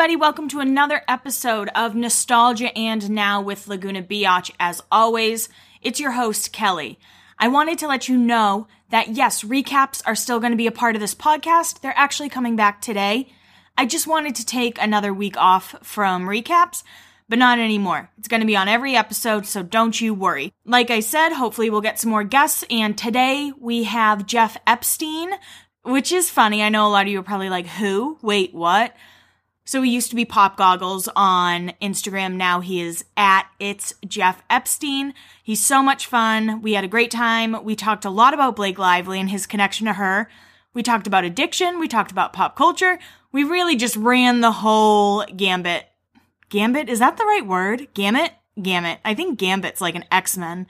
everybody, welcome to another episode of Nostalgia and Now with Laguna Biatch. As always, it's your host, Kelly. I wanted to let you know that yes, recaps are still going to be a part of this podcast. They're actually coming back today. I just wanted to take another week off from recaps, but not anymore. It's going to be on every episode, so don't you worry. Like I said, hopefully we'll get some more guests, and today we have Jeff Epstein, which is funny. I know a lot of you are probably like, who? Wait, what? So he used to be Pop Goggles on Instagram. Now he is at It's Jeff Epstein. He's so much fun. We had a great time. We talked a lot about Blake Lively and his connection to her. We talked about addiction. We talked about pop culture. We really just ran the whole gambit. Gambit? Is that the right word? Gamut? Gamut. I think Gambit's like an X-Men.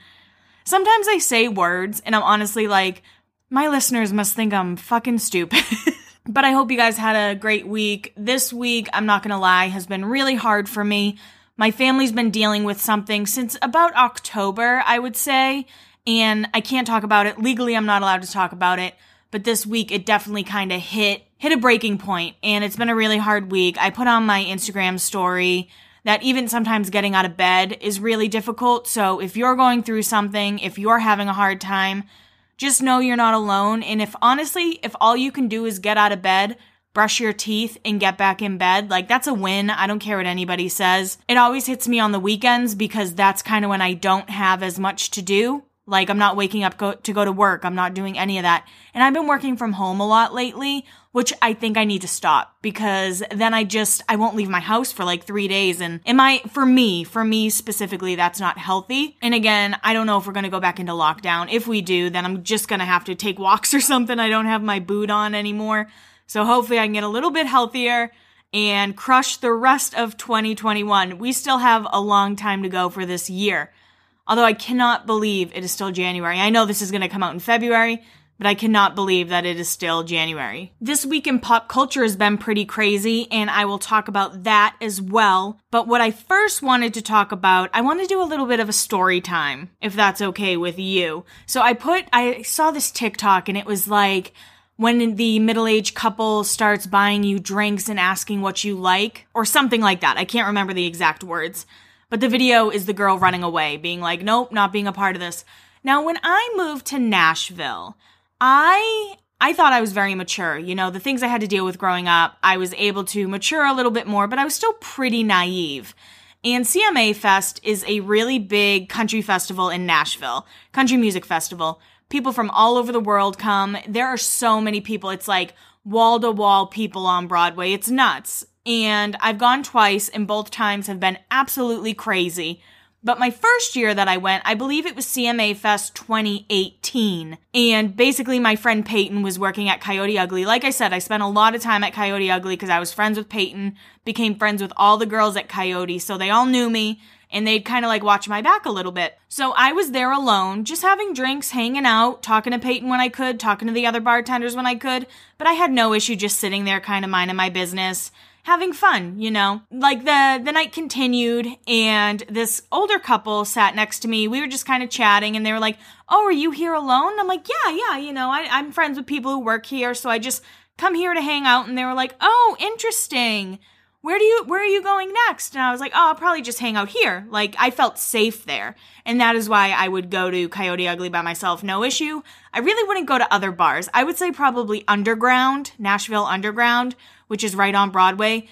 Sometimes I say words and I'm honestly like, my listeners must think I'm fucking stupid. But I hope you guys had a great week. This week, I'm not gonna lie, has been really hard for me. My family's been dealing with something since about October, I would say, and I can't talk about it. Legally, I'm not allowed to talk about it, but this week it definitely kind of hit hit a breaking point, and it's been a really hard week. I put on my Instagram story that even sometimes getting out of bed is really difficult. So if you're going through something, if you're having a hard time, just know you're not alone. And if honestly, if all you can do is get out of bed, brush your teeth, and get back in bed, like that's a win. I don't care what anybody says. It always hits me on the weekends because that's kind of when I don't have as much to do. Like I'm not waking up go- to go to work. I'm not doing any of that. And I've been working from home a lot lately, which I think I need to stop because then I just, I won't leave my house for like three days. And am I, for me, for me specifically, that's not healthy. And again, I don't know if we're going to go back into lockdown. If we do, then I'm just going to have to take walks or something. I don't have my boot on anymore. So hopefully I can get a little bit healthier and crush the rest of 2021. We still have a long time to go for this year. Although I cannot believe it is still January. I know this is going to come out in February, but I cannot believe that it is still January. This week in pop culture has been pretty crazy, and I will talk about that as well. But what I first wanted to talk about, I want to do a little bit of a story time, if that's okay with you. So I put, I saw this TikTok and it was like, when the middle-aged couple starts buying you drinks and asking what you like, or something like that. I can't remember the exact words. But the video is the girl running away, being like, nope, not being a part of this. Now, when I moved to Nashville, I I thought I was very mature. You know, the things I had to deal with growing up, I was able to mature a little bit more, but I was still pretty naive. And CMA Fest is a really big country festival in Nashville, country music festival. People from all over the world come. There are so many people. It's like wall to wall people on Broadway. It's nuts. And I've gone twice, and both times have been absolutely crazy. But my first year that I went, I believe it was CMA Fest 2018. And basically, my friend Peyton was working at Coyote Ugly. Like I said, I spent a lot of time at Coyote Ugly because I was friends with Peyton, became friends with all the girls at Coyote, so they all knew me and they'd kind of like watch my back a little bit. So I was there alone, just having drinks, hanging out, talking to Peyton when I could, talking to the other bartenders when I could, but I had no issue just sitting there kind of minding my business having fun, you know. Like the the night continued and this older couple sat next to me. We were just kind of chatting and they were like, "Oh, are you here alone?" I'm like, "Yeah, yeah, you know, I I'm friends with people who work here, so I just come here to hang out." And they were like, "Oh, interesting. Where do you where are you going next?" And I was like, "Oh, I'll probably just hang out here." Like I felt safe there. And that is why I would go to Coyote Ugly by myself, no issue. I really wouldn't go to other bars. I would say probably Underground, Nashville Underground which is right on Broadway.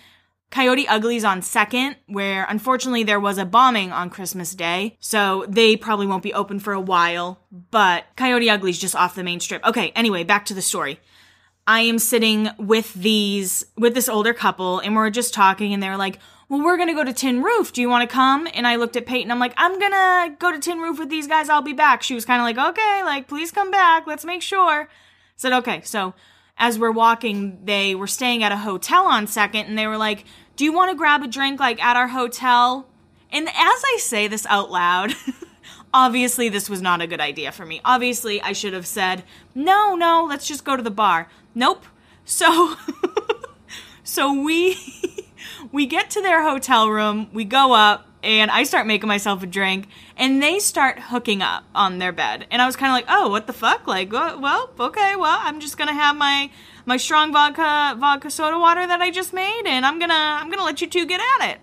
Coyote Ugly's on second, where unfortunately there was a bombing on Christmas Day, so they probably won't be open for a while, but Coyote Ugly's just off the main strip. Okay, anyway, back to the story. I am sitting with these, with this older couple, and we're just talking, and they're like, well, we're gonna go to Tin Roof. Do you wanna come? And I looked at Peyton, I'm like, I'm gonna go to Tin Roof with these guys, I'll be back. She was kinda like, okay, like, please come back, let's make sure. said, okay, so as we're walking, they were staying at a hotel on second and they were like, Do you want to grab a drink like at our hotel? And as I say this out loud, obviously this was not a good idea for me. Obviously, I should have said, No, no, let's just go to the bar. Nope. So, so we. we get to their hotel room, we go up, and I start making myself a drink, and they start hooking up on their bed. And I was kind of like, oh, what the fuck? Like, well, okay, well, I'm just gonna have my my strong vodka vodka soda water that I just made, and I'm gonna I'm gonna let you two get at it.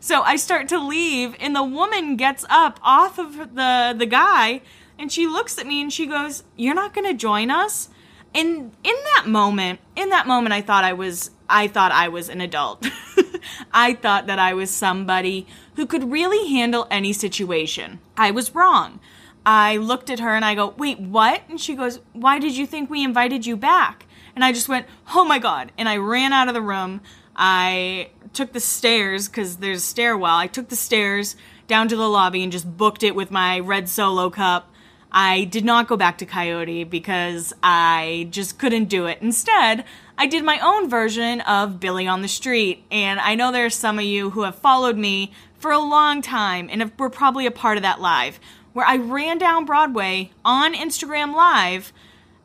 So I start to leave, and the woman gets up off of the the guy, and she looks at me and she goes, "You're not gonna join us." And in that moment, in that moment, I thought I was I thought I was an adult. I thought that I was somebody who could really handle any situation. I was wrong. I looked at her and I go, Wait, what? And she goes, Why did you think we invited you back? And I just went, Oh my God. And I ran out of the room. I took the stairs because there's a stairwell. I took the stairs down to the lobby and just booked it with my red solo cup. I did not go back to Coyote because I just couldn't do it. Instead, I did my own version of Billy on the Street. And I know there are some of you who have followed me for a long time and were probably a part of that live, where I ran down Broadway on Instagram Live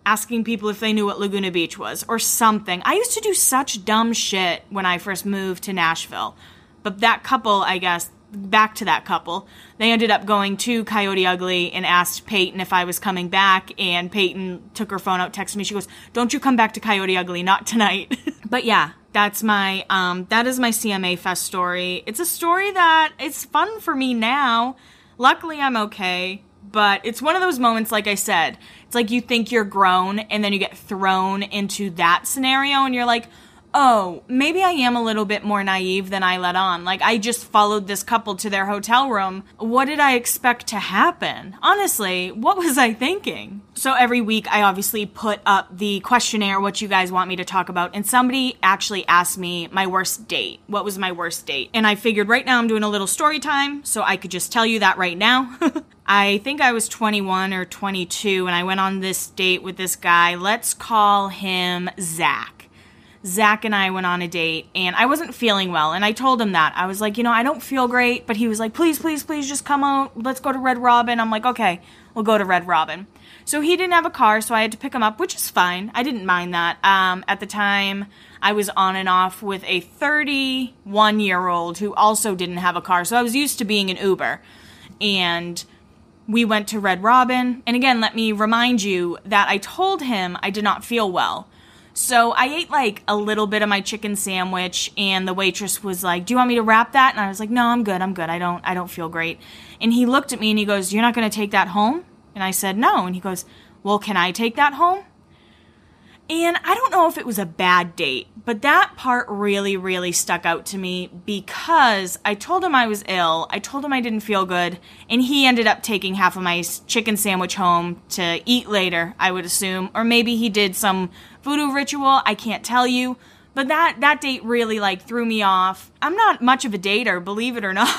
asking people if they knew what Laguna Beach was or something. I used to do such dumb shit when I first moved to Nashville. But that couple, I guess, back to that couple. They ended up going to Coyote Ugly and asked Peyton if I was coming back, and Peyton took her phone out, texted me. She goes, "Don't you come back to Coyote Ugly, not tonight." but yeah, that's my um, that is my CMA Fest story. It's a story that it's fun for me now. Luckily, I'm okay, but it's one of those moments, like I said, it's like you think you're grown, and then you get thrown into that scenario, and you're like oh, maybe I am a little bit more naive than I let on. Like, I just followed this couple to their hotel room. What did I expect to happen? Honestly, what was I thinking? So, every week, I obviously put up the questionnaire, what you guys want me to talk about. And somebody actually asked me my worst date. What was my worst date? And I figured right now I'm doing a little story time, so I could just tell you that right now. I think I was 21 or 22 and I went on this date with this guy. Let's call him Zach. Zach and I went on a date and I wasn't feeling well. And I told him that. I was like, you know, I don't feel great. But he was like, please, please, please just come out. Let's go to Red Robin. I'm like, okay, we'll go to Red Robin. So he didn't have a car, so I had to pick him up, which is fine. I didn't mind that. Um, at the time, I was on and off with a 31 year old who also didn't have a car. So I was used to being an Uber. And we went to Red Robin. And again, let me remind you that I told him I did not feel well. So I ate like a little bit of my chicken sandwich and the waitress was like, "Do you want me to wrap that?" And I was like, "No, I'm good. I'm good. I don't I don't feel great." And he looked at me and he goes, "You're not going to take that home?" And I said, "No." And he goes, "Well, can I take that home?" And I don't know if it was a bad date, but that part really, really stuck out to me because I told him I was ill. I told him I didn't feel good. And he ended up taking half of my chicken sandwich home to eat later, I would assume. Or maybe he did some voodoo ritual. I can't tell you. But that that date really like threw me off. I'm not much of a dater, believe it or not.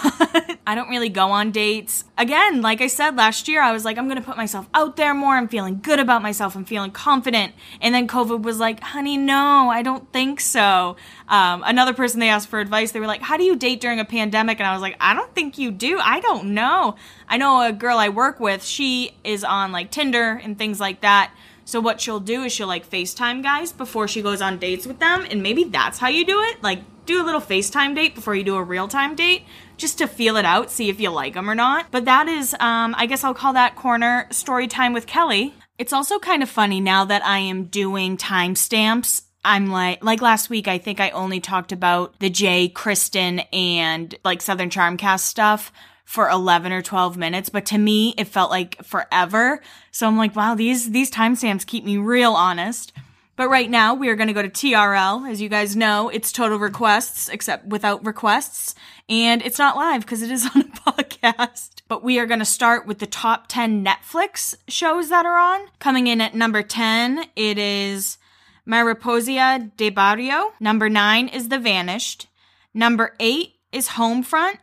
I don't really go on dates. Again, like I said last year, I was like I'm going to put myself out there more. I'm feeling good about myself. I'm feeling confident. And then COVID was like, "Honey, no, I don't think so." Um, another person they asked for advice. They were like, "How do you date during a pandemic?" And I was like, "I don't think you do. I don't know." I know a girl I work with. She is on like Tinder and things like that so what she'll do is she'll like FaceTime guys before she goes on dates with them, and maybe that's how you do it. Like do a little FaceTime date before you do a real time date, just to feel it out, see if you like them or not. But that is, um, I guess I'll call that corner story time with Kelly. It's also kind of funny now that I am doing timestamps. I'm like, like last week, I think I only talked about the Jay, Kristen, and like Southern Charm cast stuff for 11 or 12 minutes, but to me, it felt like forever. So I'm like, wow, these, these timestamps keep me real honest. But right now, we are going to go to TRL. As you guys know, it's total requests, except without requests. And it's not live because it is on a podcast. But we are going to start with the top 10 Netflix shows that are on. Coming in at number 10, it is Mariposa de Barrio. Number 9 is The Vanished. Number 8 is Homefront.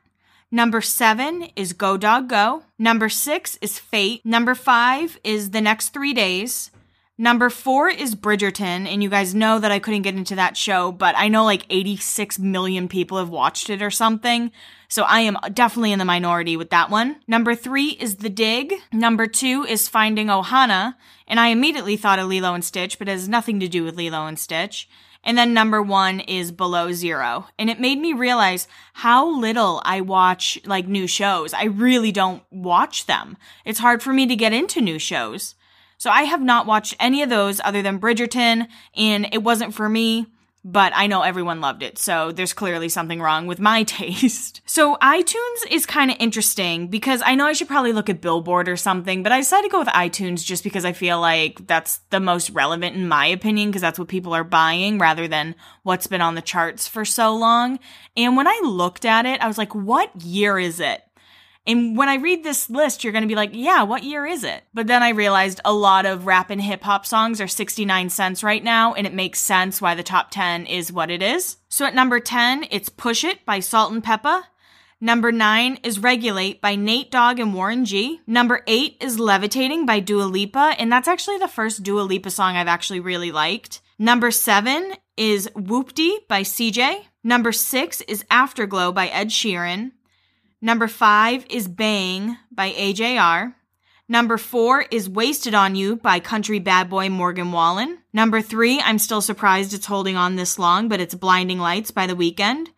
Number seven is Go Dog Go. Number six is Fate. Number five is The Next Three Days. Number four is Bridgerton, and you guys know that I couldn't get into that show, but I know like 86 million people have watched it or something. So I am definitely in the minority with that one. Number three is The Dig. Number two is Finding Ohana, and I immediately thought of Lilo and Stitch, but it has nothing to do with Lilo and Stitch. And then number one is Below Zero. And it made me realize how little I watch like new shows. I really don't watch them. It's hard for me to get into new shows. So I have not watched any of those other than Bridgerton, and it wasn't for me but I know everyone loved it, so there's clearly something wrong with my taste. So iTunes is kind of interesting because I know I should probably look at Billboard or something, but I decided to go with iTunes just because I feel like that's the most relevant in my opinion because that's what people are buying rather than what's been on the charts for so long. And when I looked at it, I was like, what year is it? And when I read this list, you're going to be like, yeah, what year is it? But then I realized a lot of rap and hip hop songs are 69 cents right now, and it makes sense why the top 10 is what it is. So at number 10, it's Push It by Salt and Pepa. Number 9 is Regulate by Nate Dogg and Warren G. Number 8 is Levitating by Dua Lipa, and that's actually the first Dua Lipa song I've actually really liked. Number 7 is Whoopty by CJ. Number 6 is Afterglow by Ed Sheeran. Number five is Bang by AJR. Number four is Wasted on You by country bad boy Morgan Wallen. Number three, I'm still surprised it's holding on this long, but it's Blinding Lights by The Weeknd.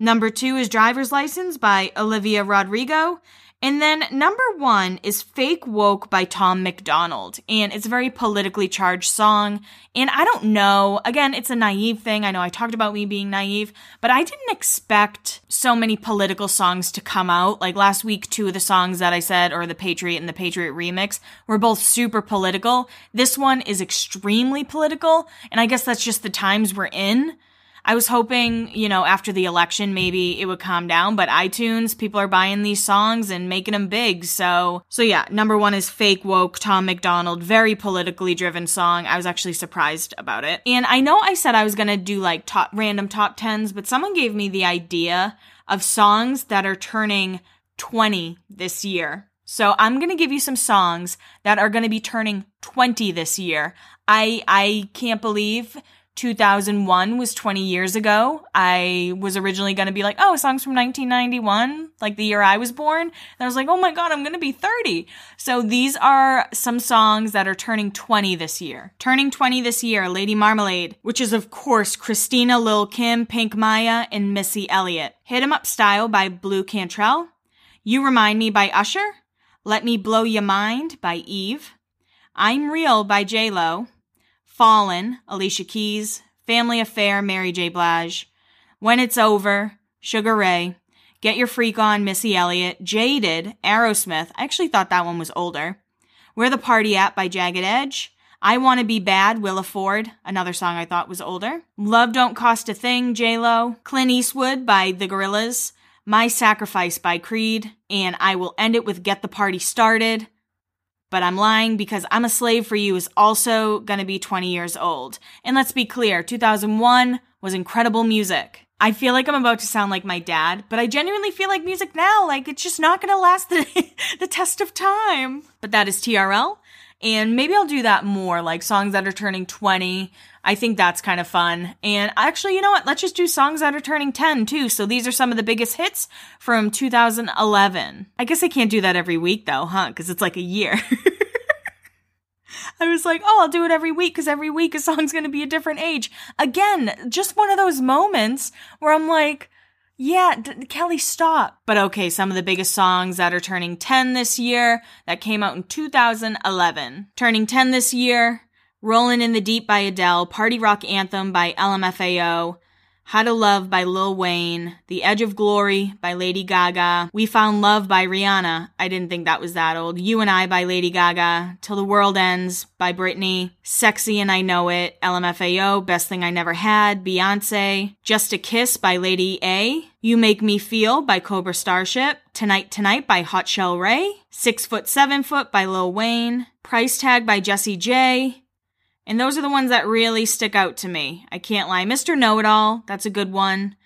Number two is Driver's License by Olivia Rodrigo. And then number one is Fake Woke by Tom MacDonald. And it's a very politically charged song. And I don't know, again, it's a naive thing. I know I talked about me being naive, but I didn't expect so many political songs to come out. Like last week, two of the songs that I said, or The Patriot and The Patriot Remix, were both super political. This one is extremely political. And I guess that's just the times we're in. I was hoping, you know, after the election, maybe it would calm down, but iTunes, people are buying these songs and making them big. So, so yeah, number one is Fake Woke, Tom MacDonald, very politically driven song. I was actually surprised about it. And I know I said I was gonna do like top, random top tens, but someone gave me the idea of songs that are turning 20 this year. So I'm going to give you some songs that are going to be turning 20 this year. I I can't believe 2001 was 20 years ago. I was originally going to be like, oh, songs from 1991, like the year I was born. And I was like, oh my God, I'm going to be 30. So these are some songs that are turning 20 this year. Turning 20 this year, Lady Marmalade, which is of course Christina, Lil Kim, Pink Mya, and Missy Elliott. Hit 'em Up Style by Blu Cantrell. You Remind Me by Usher. Let Me Blow Ya Mind by Eve. I'm Real by J-Lo. Fallen, Alicia Keys, Family Affair, Mary J. Blige, When It's Over, Sugar Ray, Get Your Freak On, Missy Elliott, Jaded, Aerosmith. I actually thought that one was older. Where the Party At by Jagged Edge. I Want to Be Bad, Willa Ford, another song I thought was older. Love Don't Cost a Thing, J-Lo. Clint Eastwood by The Gorillaz. My Sacrifice by Creed. And I Will End It with Get the Party Started but I'm lying because I'm a Slave for You is also gonna be 20 years old. And let's be clear, 2001 was incredible music. I feel like I'm about to sound like my dad, but I genuinely feel like music now, like it's just not gonna last the, the test of time. But that is TRL. And maybe I'll do that more, like songs that are turning 20. I think that's kind of fun. And actually, you know what? Let's just do songs that are turning 10 too. So these are some of the biggest hits from 2011. I guess I can't do that every week though, huh? Because it's like a year. I was like, oh, I'll do it every week because every week a song's going to be a different age. Again, just one of those moments where I'm like, yeah, D- Kelly, stop. But okay, some of the biggest songs that are turning 10 this year that came out in 2011. Turning 10 this year, Rollin' in the Deep by Adele, Party Rock Anthem by LMFAO, how to Love by Lil Wayne, The Edge of Glory by Lady Gaga, We Found Love by Rihanna. I didn't think that was that old. You and I by Lady Gaga, Till the World Ends by Britney, Sexy and I Know It, LMFAO, Best Thing I Never Had, Beyonce, Just a Kiss by Lady A, You Make Me Feel by Cobra Starship, Tonight Tonight by Hot Chelle Rae, Six Foot Seven Foot by Lil Wayne, Price Tag by Jessie J, and those are the ones that really stick out to me. I can't lie. Mr. Know It All, that's a good one.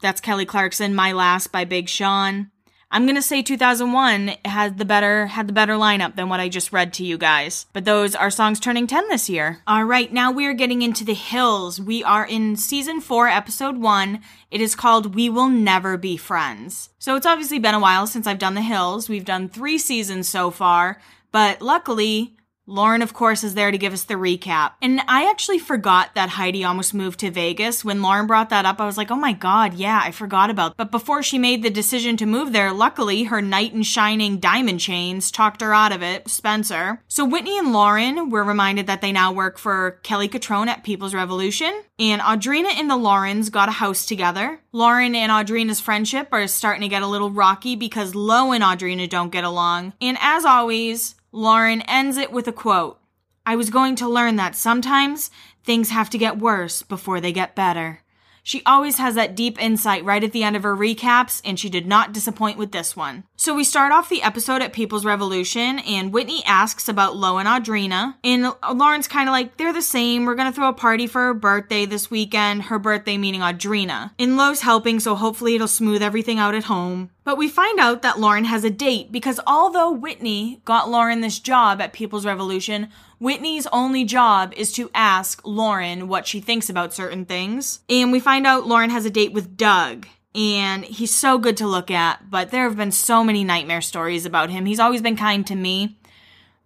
That's Kelly Clarkson. My Last by Big Sean. I'm gonna say 2001 had the better had the better lineup than what I just read to you guys. But those are songs turning 10 this year. All right, now we are getting into the hills. We are in season four, episode one. It is called "We Will Never Be Friends." So it's obviously been a while since I've done the hills. We've done three seasons so far, but luckily Lauren, of course, is there to give us the recap. And I actually forgot that Heidi almost moved to Vegas. When Lauren brought that up, I was like, oh my god, yeah, I forgot about. But before she made the decision to move there, luckily her knight in shining diamond chains talked her out of it, Spencer. So Whitney and Lauren were reminded that they now work for Kelly Cutrone at People's Revolution. And Audrina and the Laurens got a house together. Lauren and Audrina's friendship are starting to get a little rocky because Lo and Audrina don't get along. And as always, Lauren ends it with a quote I was going to learn that sometimes things have to get worse before they get better. She always has that deep insight right at the end of her recaps, and she did not disappoint with this one. So we start off the episode at People's Revolution, and Whitney asks about Lo and Audrina. And Lauren's kind of like, they're the same. We're gonna throw a party for her birthday this weekend. Her birthday meaning Audrina. And Lo's helping, so hopefully it'll smooth everything out at home. But we find out that Lauren has a date because although Whitney got Lauren this job at People's Revolution, Whitney's only job is to ask Lauren what she thinks about certain things. And we find out Lauren has a date with Doug. And he's so good to look at, but there have been so many nightmare stories about him. He's always been kind to me,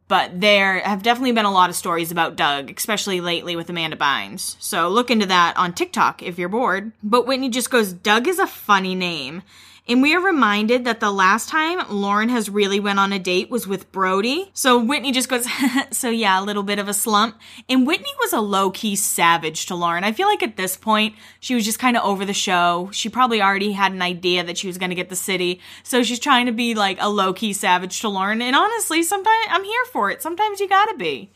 but there have definitely been a lot of stories about Doug, especially lately with Amanda Bynes. So look into that on TikTok if you're bored. But Whitney just goes, Doug is a funny name. And we are reminded that the last time Lauren has really went on a date was with Brody. So Whitney just goes, so yeah, a little bit of a slump. And Whitney was a low key savage to Lauren. I feel like at this point, she was just kind of over the show. She probably already had an idea that she was going to get the city. So she's trying to be like a low key savage to Lauren. And honestly, sometimes I'm here for it. Sometimes you gotta be.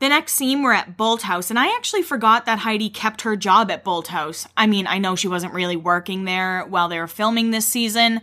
The next scene, we're at Bolthouse, and I actually forgot that Heidi kept her job at Bolthouse. I mean, I know she wasn't really working there while they were filming this season,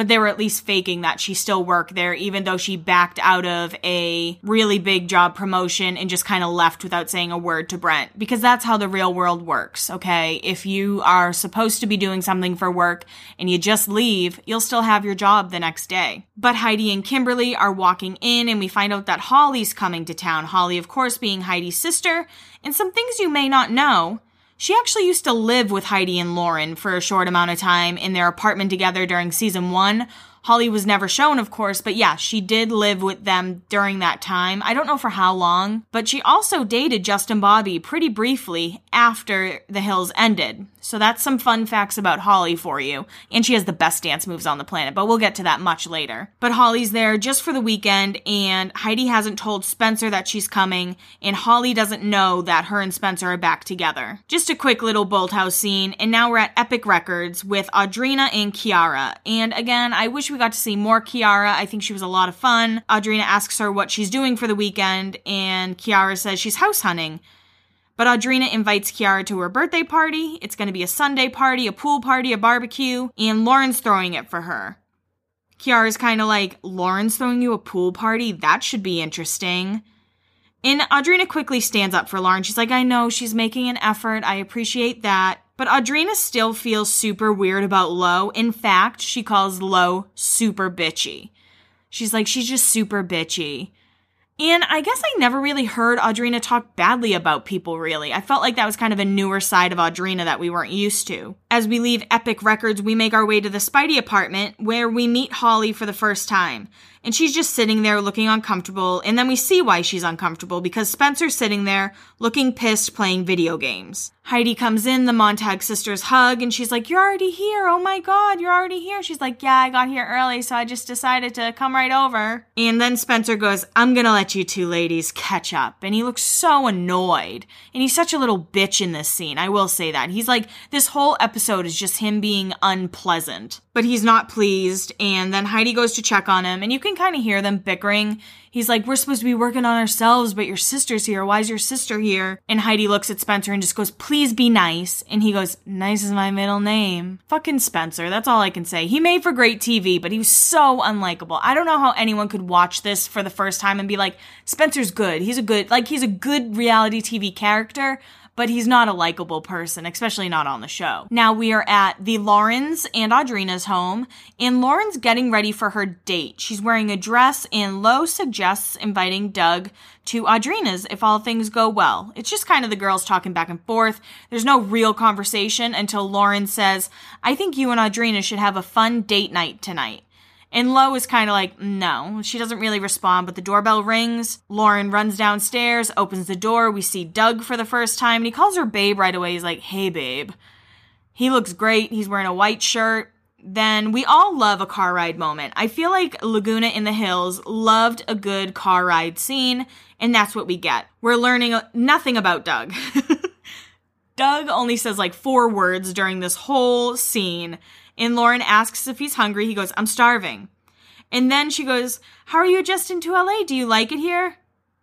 but they were at least faking that she still worked there, even though she backed out of a really big job promotion and just kind of left without saying a word to Brent. Because that's how the real world works, okay? If you are supposed to be doing something for work and you just leave, you'll still have your job the next day. But Heidi and Kimberly are walking in and we find out that Holly's coming to town. Holly, of course, being Heidi's sister. And some things you may not know she actually used to live with Heidi and Lauren for a short amount of time in their apartment together during season one, Holly was never shown, of course, but yeah, she did live with them during that time. I don't know for how long, but she also dated Justin Bobby pretty briefly after The Hills ended. So that's some fun facts about Holly for you. And she has the best dance moves on the planet, but we'll get to that much later. But Holly's there just for the weekend, and Heidi hasn't told Spencer that she's coming, and Holly doesn't know that her and Spencer are back together. Just a quick little Bolthouse scene, and now we're at Epic Records with Audrina and Kiara. And again, I wish we got to see more Kiara. I think she was a lot of fun. Audrina asks her what she's doing for the weekend, and Kiara says she's house hunting. But Audrina invites Kiara to her birthday party. It's going to be a Sunday party, a pool party, a barbecue, and Lauren's throwing it for her. Kiara's kind of like, Lauren's throwing you a pool party? That should be interesting. And Audrina quickly stands up for Lauren. She's like, I know she's making an effort. I appreciate that. But Audrina still feels super weird about Lo. In fact, she calls Lo super bitchy. She's like, she's just super bitchy. And I guess I never really heard Audrina talk badly about people, really. I felt like that was kind of a newer side of Audrina that we weren't used to. As we leave Epic Records, we make our way to the Speidi apartment where we meet Holly for the first time and she's just sitting there looking uncomfortable. And then we see why she's uncomfortable because Spencer's sitting there looking pissed playing video games. Heidi comes in, the Montag sisters hug, and she's like, You're already here. Oh my God, you're already here. She's like, Yeah, I got here early, so I just decided to come right over. And then Spencer goes, I'm gonna let you two ladies catch up. And he looks so annoyed. And he's such a little bitch in this scene. I will say that. He's like, this whole episode is just him being unpleasant. But he's not pleased. And then Heidi goes to check on him, and you can kind of hear them bickering he's like, We're supposed to be working on ourselves, but your sister's here. Why is your sister here? And Heidi looks at Spencer and just goes, Please be nice. And he goes, Nice is my middle name. Fucking Spencer. That's all I can say. He made for great TV, but he was so unlikable. I don't know how anyone could watch this for the first time and be like, Spencer's good. He's a good, like, he's a good reality TV character but he's not a likable person, especially not on the show. Now we are at the Lauren's and Audrina's home, and Lauren's getting ready for her date. She's wearing a dress, and Lo suggests inviting Doug to Audrina's if all things go well. It's just kind of the girls talking back and forth. There's no real conversation until Lauren says, I think you and Audrina should have a fun date night tonight. And Lo is kind of like, no. She doesn't really respond, but the doorbell rings. Lauren runs downstairs, opens the door. We see Doug for the first time, and he calls her babe right away. He's like, hey, babe. He looks great. He's wearing a white shirt. Then we all love a car ride moment. I feel like Laguna in the Hills loved a good car ride scene, and that's what we get. We're learning nothing about Doug. Doug only says like four words during this whole scene and Lauren asks if he's hungry. He goes, I'm starving. And then she goes, How are you adjusting to LA? Do you like it here?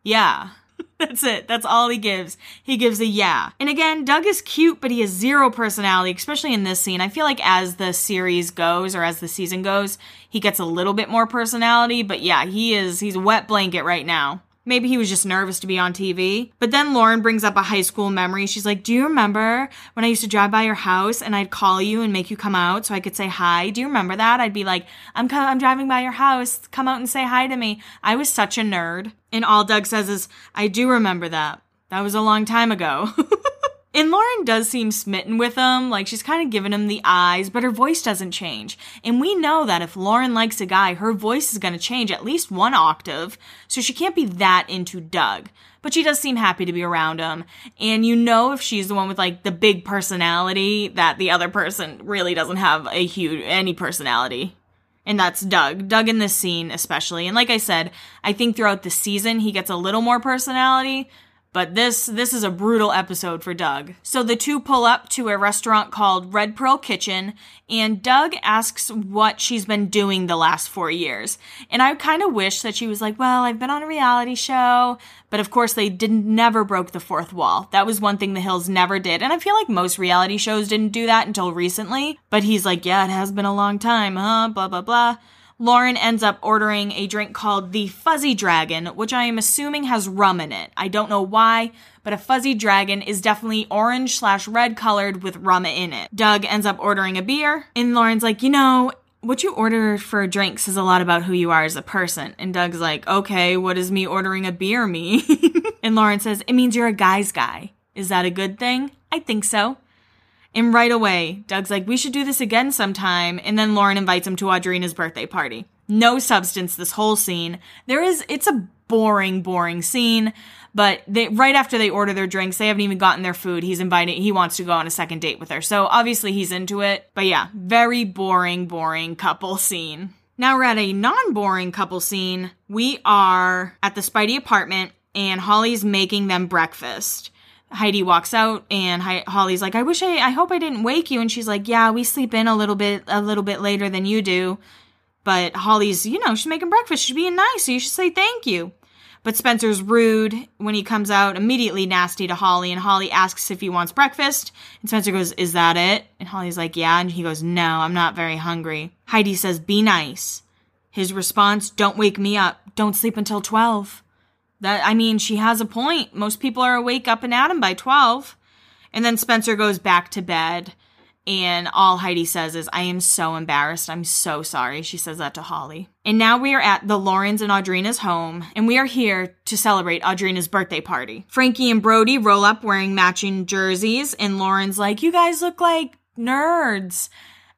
Yeah. That's it. That's all he gives. He gives a yeah. And again, Doug is cute, but he has zero personality, especially in this scene. I feel like as the series goes or as the season goes, he gets a little bit more personality, but yeah, he is, he's a wet blanket right now. Maybe he was just nervous to be on TV. But then Lauren brings up a high school memory. She's like, Do you remember when I used to drive by your house and I'd call you and make you come out so I could say hi? Do you remember that? I'd be like, I'm, co- I'm driving by your house. Come out and say hi to me. I was such a nerd. And all Doug says is, I do remember that. That was a long time ago. And Lauren does seem smitten with him, like she's kind of giving him the eyes, but her voice doesn't change. And we know that if Lauren likes a guy, her voice is going to change at least one octave, so she can't be that into Doug. But she does seem happy to be around him. And you know if she's the one with like the big personality that the other person really doesn't have a huge any personality. And that's Doug. Doug in this scene especially. And like I said, I think throughout the season he gets a little more personality, but this this is a brutal episode for Doug. So the two pull up to a restaurant called Red Pearl Kitchen and Doug asks what she's been doing the last 4 years. And I kind of wish that she was like, "Well, I've been on a reality show." But of course they didn't never broke the fourth wall. That was one thing the Hills never did. And I feel like most reality shows didn't do that until recently. But he's like, "Yeah, it has been a long time, huh? blah blah blah." Lauren ends up ordering a drink called the Fuzzy Dragon, which I am assuming has rum in it. I don't know why, but a Fuzzy Dragon is definitely orange slash red colored with rum in it. Doug ends up ordering a beer, and Lauren's like, you know, what you order for drinks says a lot about who you are as a person. And Doug's like, okay, what does me ordering a beer mean? and Lauren says, it means you're a guy's guy. Is that a good thing? I think so. And right away, Doug's like, we should do this again sometime. And then Lauren invites him to Audrina's birthday party. No substance this whole scene. There is, it's a boring, boring scene. But they, right after they order their drinks, they haven't even gotten their food. He's inviting, he wants to go on a second date with her. So obviously he's into it. But yeah, very boring, boring couple scene. Now we're at a non boring couple scene. We are at the Speidi apartment and Holly's making them breakfast. Heidi walks out and Holly's like, I wish I, I hope I didn't wake you. And she's like, yeah, we sleep in a little bit, a little bit later than you do. But Holly's, you know, she's making breakfast. She's being nice. So you should say thank you. But Spencer's rude when he comes out, immediately nasty to Holly. And Holly asks if he wants breakfast. And Spencer goes, Is that it? And Holly's like, Yeah. And he goes, No, I'm not very hungry. Heidi says, Be nice. His response, Don't wake me up. Don't sleep until 12. That I mean, she has a point. Most people are awake up and at him by 12. And then Spencer goes back to bed and all Heidi says is, I am so embarrassed. I'm so sorry. She says that to Holly. And now we are at the Lauren's and Audrina's home, and we are here to celebrate Audrina's birthday party. Frankie and Brody roll up wearing matching jerseys, and Lauren's like, You guys look like nerds.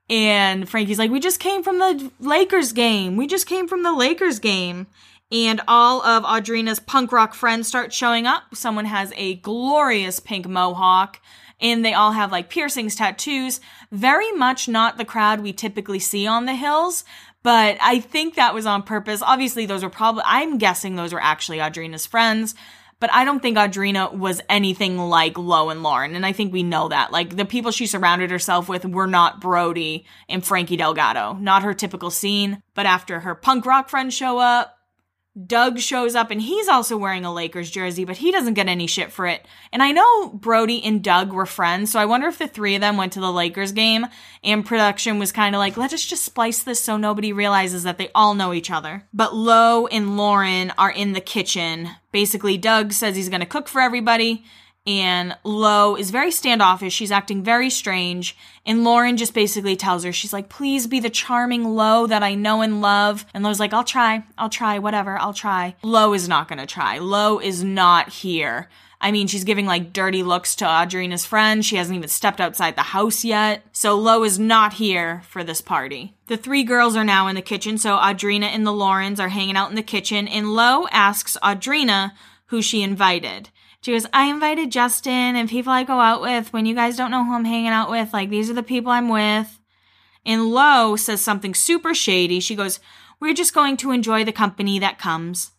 And Frankie's like, We just came from the Lakers game. We just came from the Lakers game and all of Audrina's punk rock friends start showing up. Someone has a glorious pink mohawk, and they all have like piercings, tattoos. Very much not the crowd we typically see on the hills, but I think that was on purpose. Obviously, those were probably, I'm guessing those were actually Audrina's friends. But I don't think Audrina was anything like Lo and Lauren. And I think we know that. Like the people she surrounded herself with were not Brody and Frankie Delgado. Not her typical scene. But after her punk rock friends show up, Doug shows up and he's also wearing a Lakers jersey, but he doesn't get any shit for it. And I know Brody and Doug were friends, so I wonder if the three of them went to the Lakers game and production was kind of like, let us just splice this so nobody realizes that they all know each other. But Lo and Lauren are in the kitchen. Basically, Doug says he's going to cook for everybody and Lo is very standoffish. She's acting very strange. And Lauren just basically tells her, she's like, please be the charming Lo that I know and love. And Lo's like, I'll try. I'll try. Whatever. I'll try. Lo is not to try. Lo is not here. I mean, she's giving like dirty looks to Audrina's friend. She hasn't even stepped outside the house yet. So Lo is not here for this party. The three girls are now in the kitchen. So Audrina and the Laurens are hanging out in the kitchen. And Lo asks Audrina who she invited. She goes, I invited Justin and people I go out with when you guys don't know who I'm hanging out with. Like, these are the people I'm with. And Lo says something super shady. She goes, We're just going to enjoy the company that comes.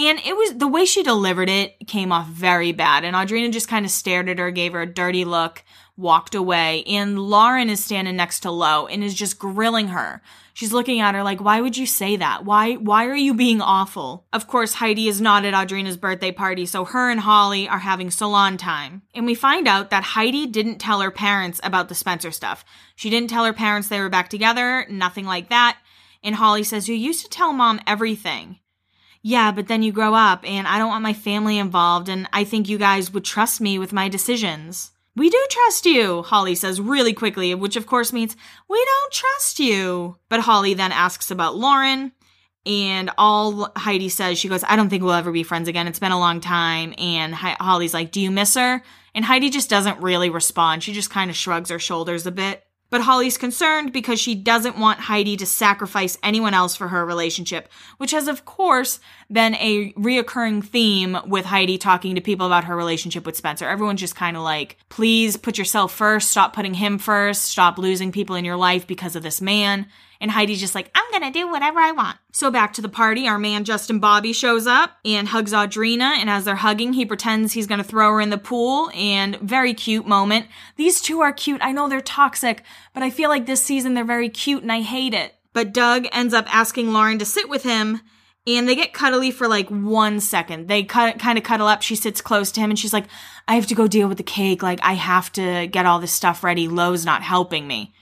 And it was the way she delivered it came off very bad. And Audrina just kind of stared at her, gave her a dirty look, walked away. And Lauren is standing next to Lo and is just grilling her. She's looking at her like, why would you say that? Why, why are you being awful? Of course, Heidi is not at Audrina's birthday party, so her and Holly are having salon time. And we find out that Heidi didn't tell her parents about the Spencer stuff. She didn't tell her parents they were back together, nothing like that. And Holly says, You used to tell mom everything. Yeah, but then you grow up, and I don't want my family involved, and I think you guys would trust me with my decisions. We do trust you, Holly says really quickly, which of course means we don't trust you. But Holly then asks about Lauren, and all Heidi says, she goes, I don't think we'll ever be friends again. It's been a long time. And Holly's like, Do you miss her? And Heidi just doesn't really respond. She just kind of shrugs her shoulders a bit. But Holly's concerned because she doesn't want Heidi to sacrifice anyone else for her relationship, which has, of course, been a reoccurring theme with Heidi talking to people about her relationship with Spencer. Everyone's just kind of like, please put yourself first, stop putting him first, stop losing people in your life because of this man. And Heidi's just like, I'm gonna do whatever I want. So back to the party, our man Justin Bobby shows up and hugs Audrina. And as they're hugging, he pretends he's gonna throw her in the pool. And very cute moment. These two are cute. I know they're toxic, but I feel like this season they're very cute and I hate it. But Doug ends up asking Lauren to sit with him and they get cuddly for like one second. They kind of cuddle up. She sits close to him and she's like, I have to go deal with the cake. Like, I have to get all this stuff ready. Lo's not helping me.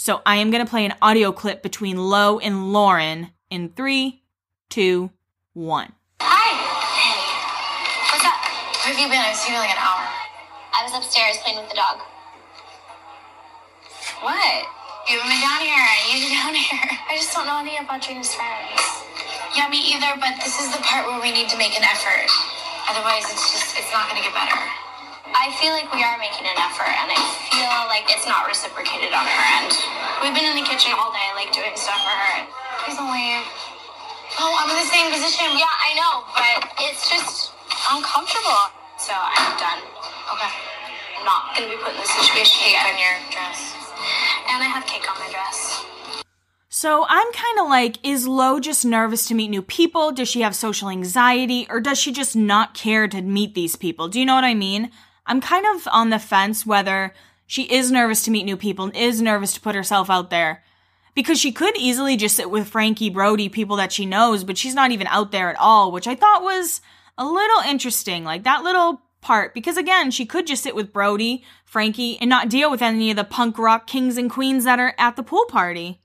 So I am going to play an audio clip between Lo and Lauren in three, two, one. Hi. Hey. What's up? Where have you been? I was here for like an hour. I was upstairs playing with the dog. What? You haven't been down here. I need you down here. I just don't know any of Audrina's friends. Yeah, me either, but this is the part where we need to make an effort. Otherwise, it's just, it's not going to get better. I feel like we are making an effort, and I feel like it's not reciprocated on her end. We've been in the kitchen all day, like doing stuff for her. Please don't leave. Oh, I'm in the same position. Yeah, I know, but it's just uncomfortable. So I'm done. Okay. I'm not gonna be put in this situation Cake again. on your dress. And I have cake on my dress. So I'm kind of like, is Lo just nervous to meet new people? Does she have social anxiety? Or does she just not care to meet these people? Do you know what I mean? I'm kind of on the fence whether she is nervous to meet new people and is nervous to put herself out there. Because she could easily just sit with Frankie Brody, people that she knows, but she's not even out there at all, which I thought was a little interesting. Like that little part. Because again, she could just sit with Brody, Frankie, and not deal with any of the punk rock kings and queens that are at the pool party.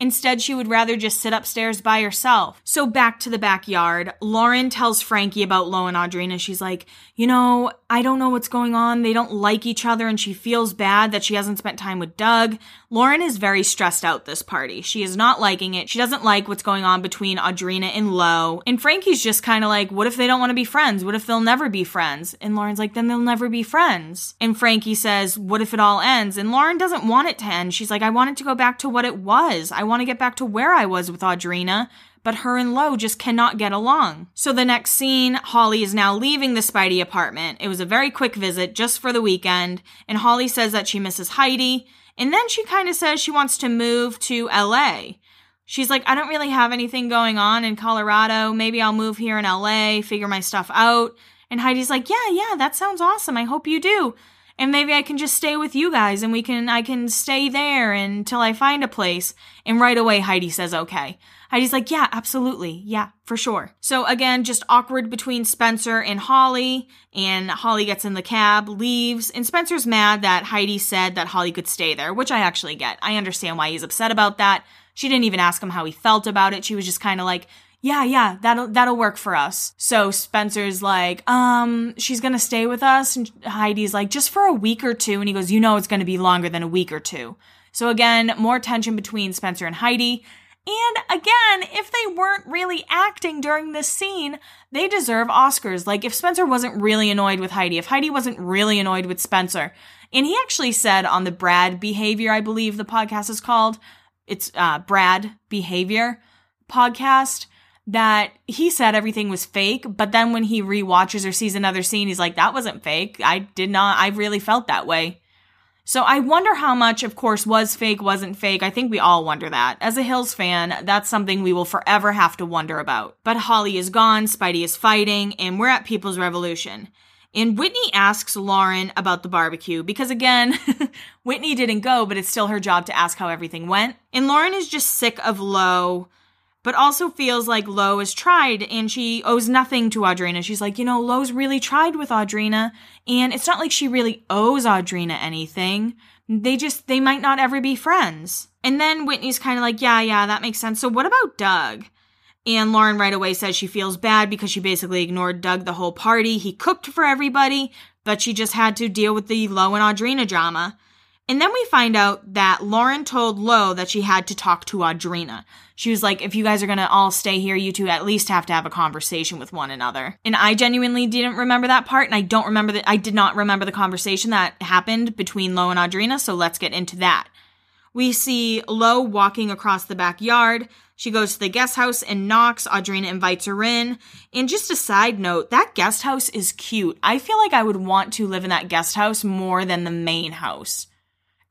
Instead, she would rather just sit upstairs by herself. So back to the backyard, Lauren tells Frankie about Lo and Audrina. She's like, you know, I don't know what's going on. They don't like each other and she feels bad that she hasn't spent time with Doug. Lauren is very stressed out this party. She is not liking it. She doesn't like what's going on between Audrina and Lo. And Frankie's just kind of like, what if they don't want to be friends? What if they'll never be friends? And Lauren's like, then they'll never be friends. And Frankie says, what if it all ends? And Lauren doesn't want it to end. She's like, I want it to go back to what it was. I want to get back to where I was with Audrina but her and Lo just cannot get along. So the next scene, Holly is now leaving the Speidi apartment. It was a very quick visit just for the weekend, and Holly says that she misses Heidi, and then she kind of says she wants to move to LA. She's like, I don't really have anything going on in Colorado. Maybe I'll move here in LA, figure my stuff out. And Heidi's like, Yeah, yeah, that sounds awesome. I hope you do. And maybe I can just stay with you guys and we can I can stay there until I find a place. And right away Heidi says okay. Heidi's like, yeah, absolutely. Yeah, for sure. So again, just awkward between Spencer and Holly. And Holly gets in the cab, leaves, and Spencer's mad that Heidi said that Holly could stay there, which I actually get. I understand why he's upset about that. She didn't even ask him how he felt about it. She was just kind of like, yeah, yeah, that'll that'll work for us. So Spencer's like, um, she's gonna stay with us, and Heidi's like, just for a week or two, and he goes, you know, it's gonna be longer than a week or two. So again, more tension between Spencer and Heidi. And again, if they weren't really acting during this scene, they deserve Oscars. Like if Spencer wasn't really annoyed with Heidi, if Heidi wasn't really annoyed with Spencer, and he actually said on the Brad Behavior, I believe the podcast is called, it's uh, Brad Behavior podcast that he said everything was fake, but then when he re-watches or sees another scene, he's like, that wasn't fake. I did not, I really felt that way. So I wonder how much, of course, was fake, wasn't fake. I think we all wonder that. As a Hills fan, that's something we will forever have to wonder about. But Holly is gone, Speidi is fighting, and we're at People's Revolution. And Whitney asks Lauren about the barbecue because again, Whitney didn't go, but it's still her job to ask how everything went. And Lauren is just sick of Lo but also feels like Lo has tried and she owes nothing to Audrina. She's like, you know, Lo's really tried with Audrina, and it's not like she really owes Audrina anything. They just, they might not ever be friends. And then Whitney's kind of like, yeah, yeah, that makes sense. So what about Doug? And Lauren right away says she feels bad because she basically ignored Doug the whole party. He cooked for everybody, but she just had to deal with the Lo and Audrina drama. And then we find out that Lauren told Lo that she had to talk to Audrina. She was like, if you guys are gonna all stay here, you two at least have to have a conversation with one another. And I genuinely didn't remember that part, and I don't remember that, I did not remember the conversation that happened between Lo and Audrina, so let's get into that. We see Lo walking across the backyard. She goes to the guest house and knocks. Audrina invites her in. And just a side note, that guest house is cute. I feel like I would want to live in that guest house more than the main house.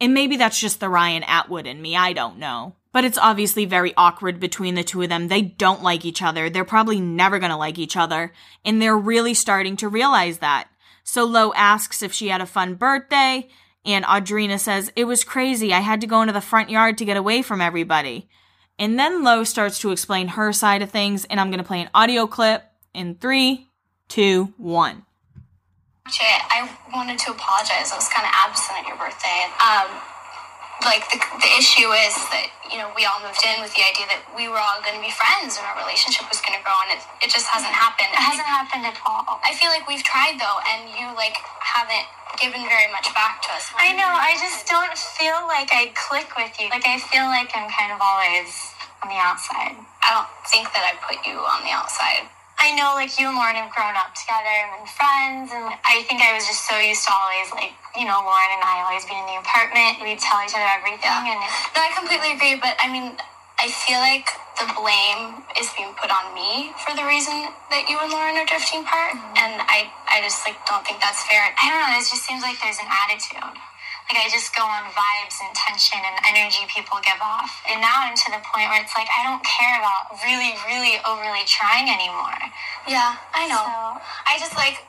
And maybe that's just the Ryan Atwood in me, I don't know. But it's obviously very awkward between the two of them. They don't like each other. They're probably never gonna like each other. And they're really starting to realize that. So Lo asks if she had a fun birthday, and Audrina says, It was crazy. I had to go into the front yard to get away from everybody. And then Lo starts to explain her side of things, and I'm gonna play an audio clip in three, two, one. Actually, I wanted to apologize. I was kind of absent at your birthday. Um, like the, the issue is that you know we all moved in with the idea that we were all going to be friends and our relationship was going to grow, and it, it just hasn't happened. It hasn't happened at all. I feel like we've tried though, and you like haven't given very much back to us. I know. I just don't feel like I click with you. Like I feel like I'm kind of always on the outside. I don't think that I put you on the outside. I know like you and Lauren have grown up together and been friends and I think I was just so used to always like, you know, Lauren and I always being in the apartment. We'd tell each other everything Yeah. and No, I completely agree, but I mean, I feel like the blame is being put on me for the reason that you and Lauren are drifting apart, mm-hmm. and I, I just like don't think that's fair. I don't know, it just seems like there's an attitude. Like I just go on vibes and tension and energy people give off. And now I'm to the point where it's like I don't care about really, really overly trying anymore. Yeah, I know. So I just like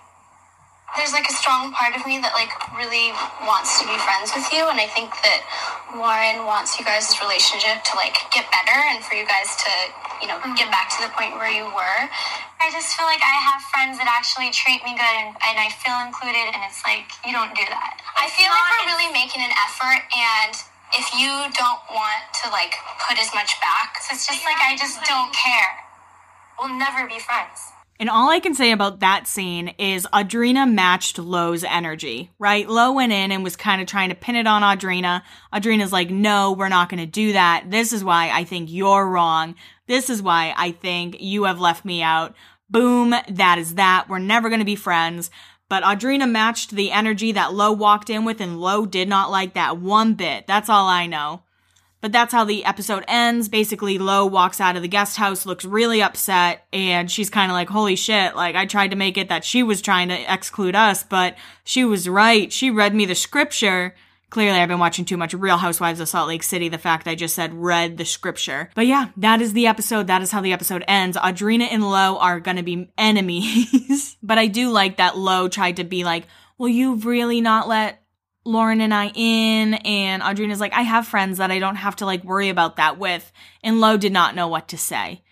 there's like a strong part of me that like really wants to be friends with you and I think that Lauren wants you guys' relationship to like get better and for you guys to, you know, get back to the point where you were. I just feel like I have friends that actually treat me good and, and I feel included and it's like you don't do that. I feel like we're really making an effort and if you don't want to like put as much back, So it's just like I just don't care. We'll never be friends. And all I can say about that scene is Audrina matched Lo's energy, right? Lo went in and was kind of trying to pin it on Audrina. Audrina's like, no, we're not going to do that. This is why I think you're wrong. This is why I think you have left me out. Boom, that is that. We're never going to be friends. But Audrina matched the energy that Lo walked in with, and Lo did not like that one bit. That's all I know. But that's how the episode ends. Basically, Lo walks out of the guest house, looks really upset, and she's kind of like, holy shit, like, I tried to make it that she was trying to exclude us, but she was right. She read me the scripture. Clearly, I've been watching too much Real Housewives of Salt Lake City. The fact I just said read the scripture. But yeah, that is the episode. That is how the episode ends. Audrina and Lo are gonna be enemies. but I do like that Lo tried to be like, well, you've really not let Lauren and I in, and Audrina's like, I have friends that I don't have to like worry about that with. And Lo did not know what to say.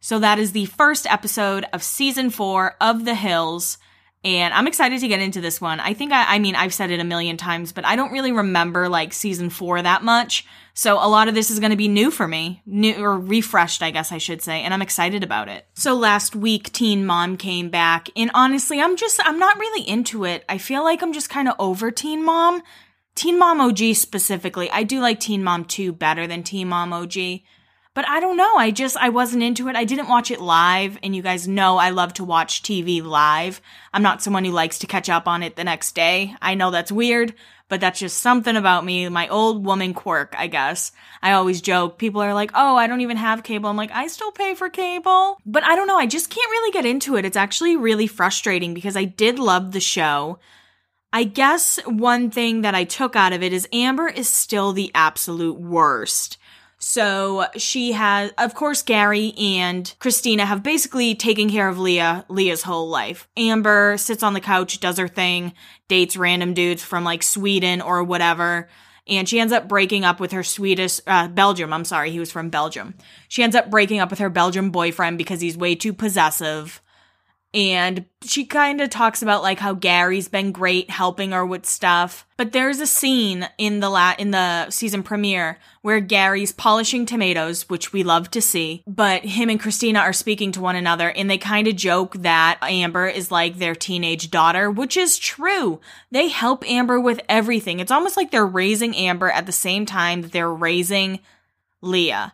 So that is the first episode of season four of The Hills. And I'm excited to get into this one. I think I, I mean, I've said it a million times, but I don't really remember like season four that much. So a lot of this is going to be new for me, new or refreshed, I guess I should say, and I'm excited about it. So last week, Teen Mom came back, and honestly, I'm just, I'm not really into it. I feel like I'm just kind of over Teen Mom. Teen Mom OG specifically. I do like Teen Mom 2 better than Teen Mom OG. But I don't know. I just, I wasn't into it. I didn't watch it live. And you guys know I love to watch TV live. I'm not someone who likes to catch up on it the next day. I know that's weird, but that's just something about me. My old woman quirk, I guess. I always joke. People are like, oh, I don't even have cable. I'm like, I still pay for cable. But I don't know. I just can't really get into it. It's actually really frustrating because I did love the show. I guess one thing that I took out of it is Amber is still the absolute worst. So she has, of course, Gary and Christina have basically taken care of Leah, Leah's whole life. Amber sits on the couch, does her thing, dates random dudes from like Sweden or whatever. And she ends up breaking up with her Swedish, uh, Belgium. I'm sorry, he was from Belgium. She ends up breaking up with her Belgian boyfriend because he's way too possessive and she kind of talks about like how Gary's been great helping her with stuff. But there's a scene in the la- in the season premiere where Gary's polishing tomatoes, which we love to see, but him and Christina are speaking to one another and they kind of joke that Amber is like their teenage daughter, which is true. They help Amber with everything. It's almost like they're raising Amber at the same time that they're raising Leah.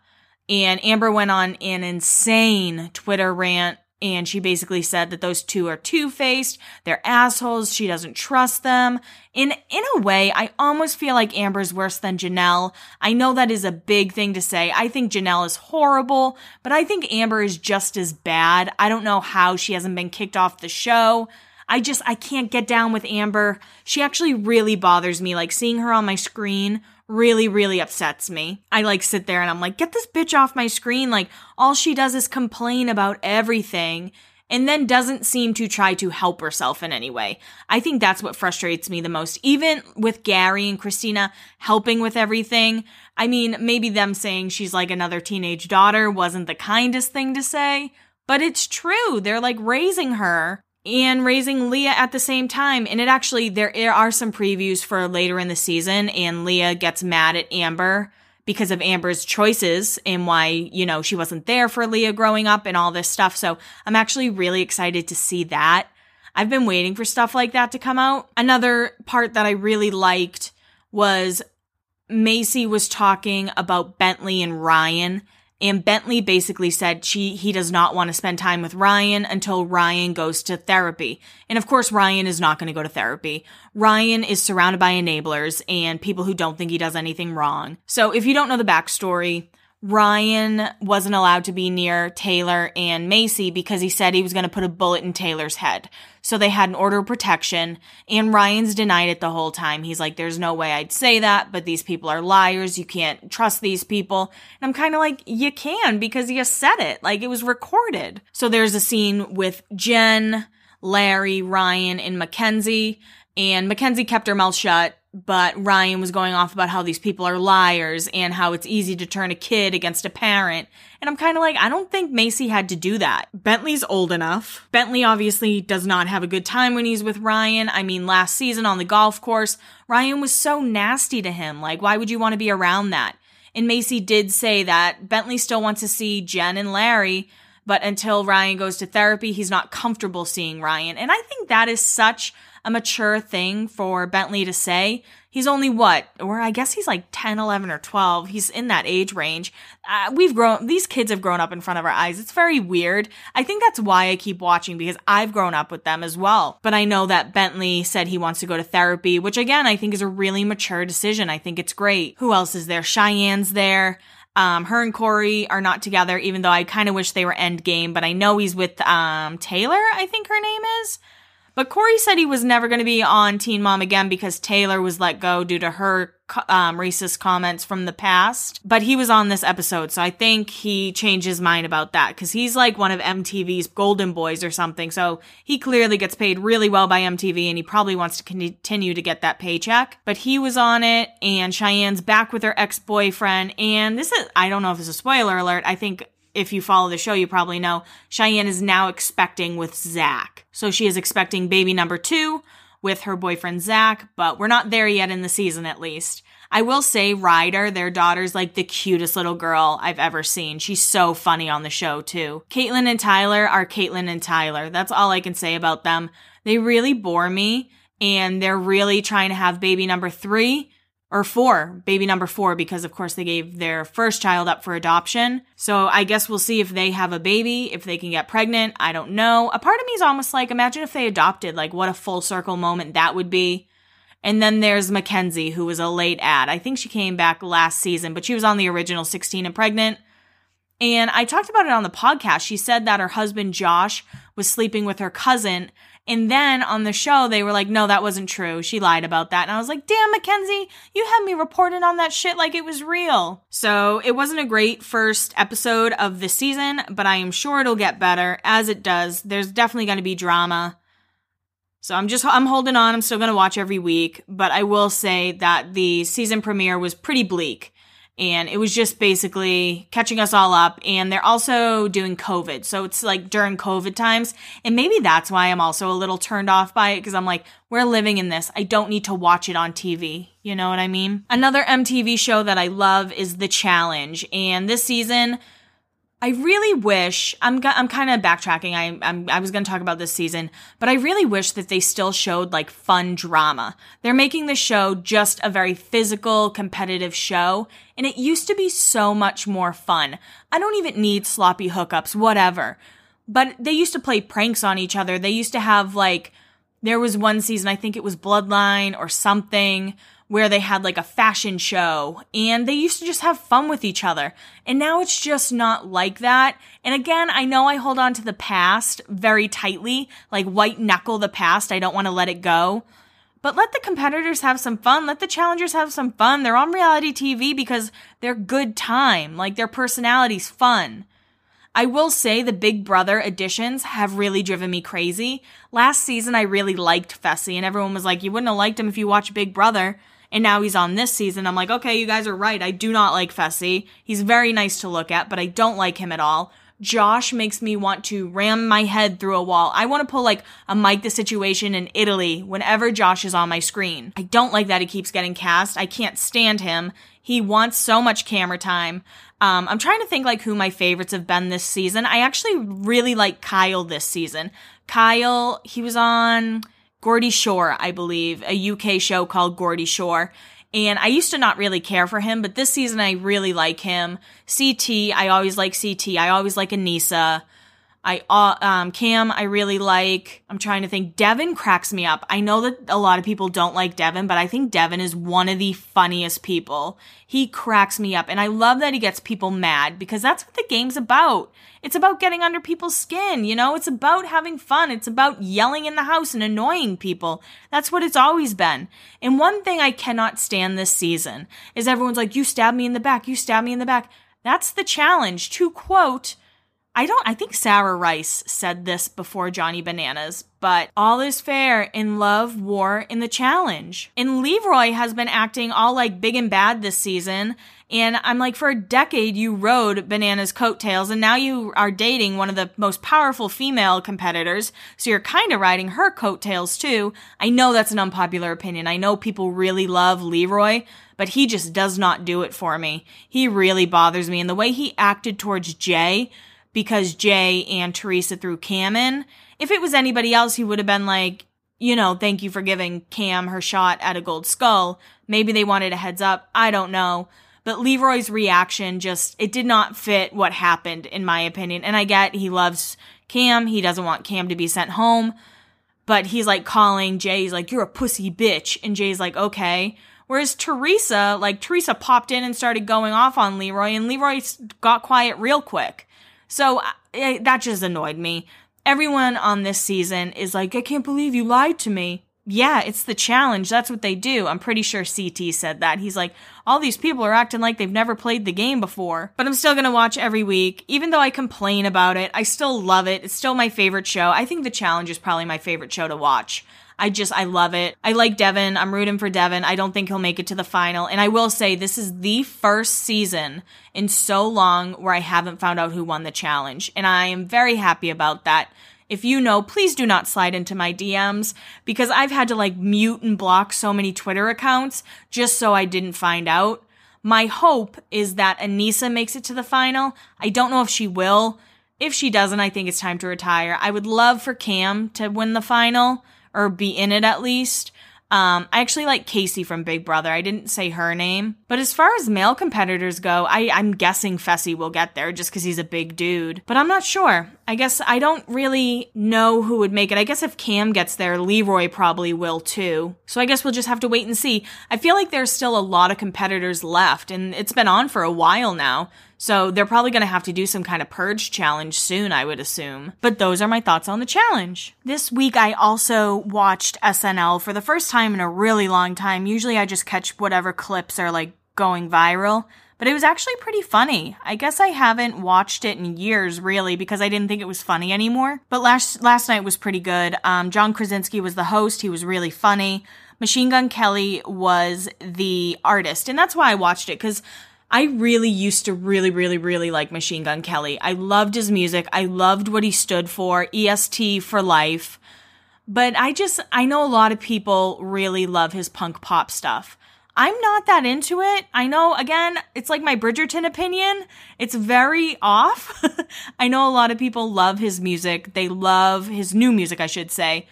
And Amber went on an insane Twitter rant and she basically said that those two are two-faced, they're assholes, she doesn't trust them. In in a way, I almost feel like Amber's worse than Jenelle. I know that is a big thing to say. I think Jenelle is horrible, but I think Amber is just as bad. I don't know how she hasn't been kicked off the show. I just I can't get down with Amber. She actually really bothers me like seeing her on my screen really, really upsets me. I like sit there and I'm like, get this bitch off my screen. Like, all she does is complain about everything and then doesn't seem to try to help herself in any way. I think that's what frustrates me the most. Even with Gary and Christina helping with everything, I mean, maybe them saying she's like another teenage daughter wasn't the kindest thing to say, but it's true. They're like raising her and raising Leah at the same time. And it actually, there are some previews for later in the season, and Leah gets mad at Amber because of Amber's choices and why, you know, she wasn't there for Leah growing up and all this stuff. So I'm actually really excited to see that. I've been waiting for stuff like that to come out. Another part that I really liked was Maci was talking about Bentley and Ryan and Bentley basically said she he does not want to spend time with Ryan until Ryan goes to therapy. And of course Ryan is not going to go to therapy. Ryan is surrounded by enablers and people who don't think he does anything wrong. So if you don't know the backstory, Ryan wasn't allowed to be near Taylor and Maci because he said he was going to put a bullet in Taylor's head. So they had an order of protection, and Ryan's denied it the whole time. He's like, There's no way I'd say that, but these people are liars. You can't trust these people. And I'm kind of like, You can because you said it. Like it was recorded. So there's a scene with Jen, Larry, Ryan, and Mackenzie. And Mackenzie kept her mouth shut but Ryan was going off about how these people are liars and how it's easy to turn a kid against a parent. And I'm kind of like, I don't think Maci had to do that. Bentley's old enough. Bentley obviously does not have a good time when he's with Ryan. I mean, last season on the golf course, Ryan was so nasty to him. Like, why would you want to be around that? And Maci did say that Bentley still wants to see Jen and Larry, but until Ryan goes to therapy, he's not comfortable seeing Ryan. And I think that is such a mature thing for Bentley to say. He's only what, or I guess he's like 10, 11, or 12. He's in that age range. Uh, we've grown, these kids have grown up in front of our eyes. It's very weird. I think that's why I keep watching because I've grown up with them as well. But I know that Bentley said he wants to go to therapy, which again, I think is a really mature decision. I think it's great. Who else is there? Cheyenne's there. Um, her and Corey are not together, even though I kind of wish they were endgame, but I know he's with, um, Taylor, I think her name is. But Corey said he was never going to be on Teen Mom again because Taylor was let go due to her um, racist comments from the past. But he was on this episode, so I think he changed his mind about that because he's like one of MTV's golden boys or something. So he clearly gets paid really well by MTV and he probably wants to continue to get that paycheck. But he was on it, and Cheyenne's back with her ex boyfriend. And this is, I don't know if it's a spoiler alert. I think if you follow the show, you probably know Cheyenne is now expecting with Zach. So she is expecting baby number two with her boyfriend Zach, but we're not there yet in the season at least. I will say Ryder, their daughter's like the cutest little girl I've ever seen. She's so funny on the show too. Catelynn and Tyler are Catelynn and Tyler. That's all I can say about them. They really bore me and they're really trying to have baby number three or four, baby number four, because of course they gave their first child up for adoption. So I guess we'll see if they have a baby, if they can get pregnant. I don't know. A part of me is almost like, imagine if they adopted, like what a full circle moment that would be. And then there's Mackenzie, who was a late ad. I think she came back last season, but she was on the original 16 and pregnant. And I talked about it on the podcast. She said that her husband Josh was sleeping with her cousin and then on the show, they were like, no, that wasn't true. She lied about that. And I was like, damn, Mackenzie, you had me reporting on that shit like it was real. So it wasn't a great first episode of the season, but I am sure it'll get better as it does. There's definitely going to be drama. So I'm just, I'm holding on. I'm still going to watch every week, but I will say that the season premiere was pretty bleak and it was just basically catching us all up. And they're also doing covid. So it's like during covid times. And maybe that's why i'm also a little turned off by it because i'm like we're living in this. I don't need to watch it on tv you know what i mean? Another mtv show that i love is the challenge. And this season I really wish I'm I'm kind of backtracking. I I'm, i was going to talk about this season, but I really wish that they still showed like fun drama. They're making the show just a very physical, competitive show, and it used to be so much more fun. I don't even need sloppy hookups, whatever. But they used to play pranks on each other. They used to have like there was one season, I think it was Bloodline or something, where they had like a fashion show and they used to just have fun with each other. And now it's just not like that. And again, I know I hold on to the past very tightly, like white knuckle the past. I don't want to let it go. But let the competitors have some fun. Let the challengers have some fun. They're on reality TV because they're good time. Like their personality's fun. I will say the Big Brother editions have really driven me crazy. Last season, I really liked Fessy, and everyone was like, you wouldn't have liked him if you watched Big Brother and now he's on this season. I'm like, okay, you guys are right. I do not like Fessy. He's very nice to look at, but I don't like him at all. Josh makes me want to ram my head through a wall. I want to pull like a Mike the Situation in Italy whenever Josh is on my screen. I don't like that he keeps getting cast. I can't stand him. He wants so much camera time. Um, I'm trying to think like who my favorites have been this season. I actually really like Kyle this season. Kyle, he was on Geordie Shore, I believe, a UK show called Geordie Shore. And I used to not really care for him, but this season I really like him. CT, I always like CT. I always like Aneesa. I uh, um, Cam, I really like. I'm trying to think. Devin cracks me up. I know that a lot of people don't like Devin, but I think Devin is one of the funniest people. He cracks me up, and I love that he gets people mad because that's what the game's about. It's about getting under people's skin, you know? It's about having fun. It's about yelling in the house and annoying people. That's what it's always been. And one thing I cannot stand this season is everyone's like, "You stab me in the back. You stab me in the back." That's the challenge. To quote I don't, I think Sarah Rice said this before Johnny Bananas, but all is fair in love, war, in the challenge. And Leroy has been acting all like big and bad this season. And I'm like, for a decade, you rode Bananas coattails, and now you are dating one of the most powerful female competitors. So you're kind of riding her coattails too. I know that's an unpopular opinion. I know people really love Leroy, but he just does not do it for me. He really bothers me. And the way he acted towards Jay, because Jay and Teresa threw Cam in. If it was anybody else, he would have been like, you know, thank you for giving Cam her shot at a gold skull. Maybe they wanted a heads up. I don't know. But Leroy's reaction just, it did not fit what happened, in my opinion. And I get he loves Cam. He doesn't want Cam to be sent home. But he's like calling Jay, he's like, you're a pussy bitch. And Jay's like, okay. Whereas Teresa, like, Teresa popped in and started going off on Leroy, and Leroy got quiet real quick. So uh, that just annoyed me. Everyone on this season is like, I can't believe you lied to me. Yeah, it's the challenge. That's what they do. I'm pretty sure CT said that. He's like, all these people are acting like they've never played the game before. But I'm still gonna watch every week. Even though I complain about it, I still love it. It's still my favorite show. I think The Challenge is probably my favorite show to watch. I just, I love it. I like Devin. I'm rooting for Devin. I don't think he'll make it to the final. And I will say this is the first season in so long where I haven't found out who won the challenge. And I am very happy about that. If you know, please do not slide into my DMs because I've had to like mute and block so many Twitter accounts just so I didn't find out. My hope is that Aneesa makes it to the final. I don't know if she will. If she doesn't, I think it's time to retire. I would love for Cam to win the final or be in it at least. Um, I actually like Casey from Big Brother. I didn't say her name. But as far as male competitors go, I, I'm guessing Fessy will get there just because he's a big dude. But I'm not sure. I guess I don't really know who would make it. I guess if Cam gets there, Leroy probably will too. So I guess we'll just have to wait and see. I feel like there's still a lot of competitors left, and it's been on for a while now. So they're probably going to have to do some kind of purge challenge soon, I would assume. But those are my thoughts on the challenge. This week I also watched SNL for the first time in a really long time. Usually I just catch whatever clips are like going viral. But it was actually pretty funny. I guess I haven't watched it in years, really, because I didn't think it was funny anymore. But last last night was pretty good. Um, John Krasinski was the host. He was really funny. Machine Gun Kelly was the artist, and that's why I watched it because I really used to really, really, really like Machine Gun Kelly. I loved his music. I loved what he stood for, EST for life. But I just, I know a lot of people really love his punk pop stuff. I'm not that into it. I know, again, it's like my Bridgerton opinion. It's very off. I know a lot of people love his music. They love his new music, I should say.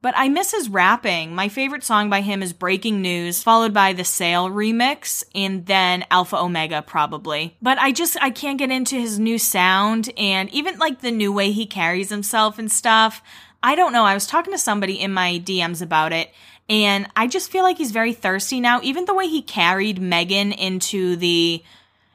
But I miss his rapping. My favorite song by him is Breaking News, followed by the Sail remix, and then Alpha Omega, probably. But I just, I can't get into his new sound and even like the new way he carries himself and stuff. I don't know. I was talking to somebody in my DMs about it, and I just feel like he's very thirsty now. Even the way he carried Megan into the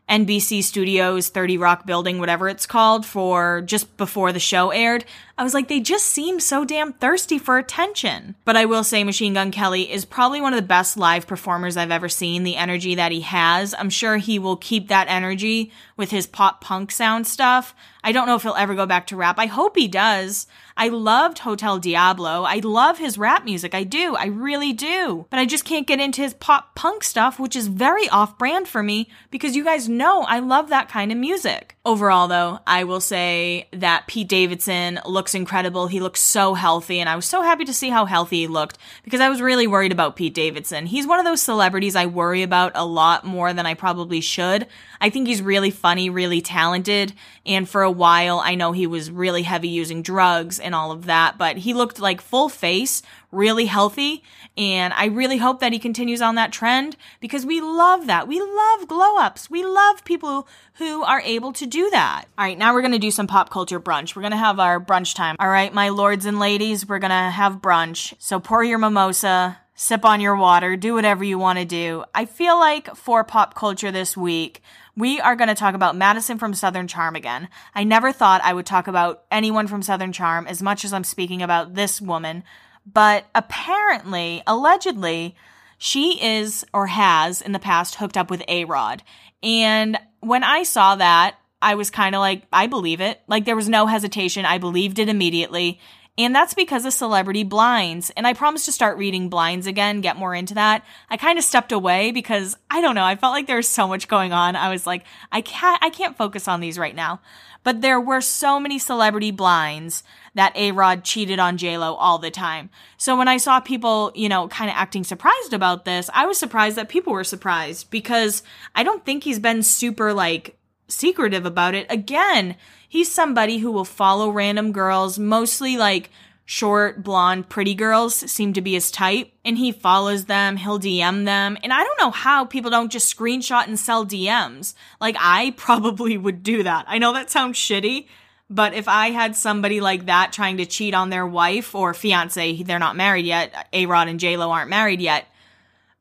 NBC Studios 30 Rock building, whatever it's called, for just before the show aired. I was like, they just seem so damn thirsty for attention. But I will say, Machine Gun Kelly is probably one of the best live performers I've ever seen. The energy that he has, I'm sure he will keep that energy with his pop punk sound stuff. I don't know if he'll ever go back to rap. I hope he does. I loved Hotel Diablo. I love his rap music. I do. I really do. But I just can't get into his pop punk stuff, which is very off brand for me because you guys know I love that kind of music. Overall, though, I will say that Pete Davidson looks incredible. He looks so healthy, and I was so happy to see how healthy he looked because I was really worried about Pete Davidson. He's one of those celebrities I worry about a lot more than I probably should. I think he's really funny, really talented, and for a while, I know he was really heavy using drugs and all of that, but he looked like full face, really healthy. And I really hope that he continues on that trend because we love that. We love glow ups. We love people who are able to do that. All right, now we're going to do some pop culture brunch. We're going to have our brunch time. All right, my lords and ladies, we're going to have brunch. So pour your mimosa, sip on your water, do whatever you want to do. I feel like for pop culture this week, we are going to talk about Madison from Southern Charm again. I never thought I would talk about anyone from Southern Charm as much as I'm speaking about this woman, but apparently, allegedly, she is or has in the past hooked up with A Rod. And when I saw that, I was kind of like, I believe it. Like there was no hesitation. I believed it immediately. And that's because of celebrity blinds. And I promised to start reading blinds again, get more into that. I kind of stepped away because I don't know. I felt like there was so much going on. I was like, I can't, I can't focus on these right now. But there were so many celebrity blinds that A-Rod cheated on J-Lo all the time. So when I saw people, you know, kind of acting surprised about this, I was surprised that people were surprised because I don't think he's been super like secretive about it. Again, he's somebody who will follow random girls, mostly like short, blonde, pretty girls seem to be his type. And he follows them, he'll DM them. And I don't know how people don't just screenshot and sell DMs. Like, I probably would do that. I know that sounds shitty, but if I had somebody like that trying to cheat on their wife or fiance, they're not married yet, A Rod and J Lo aren't married yet,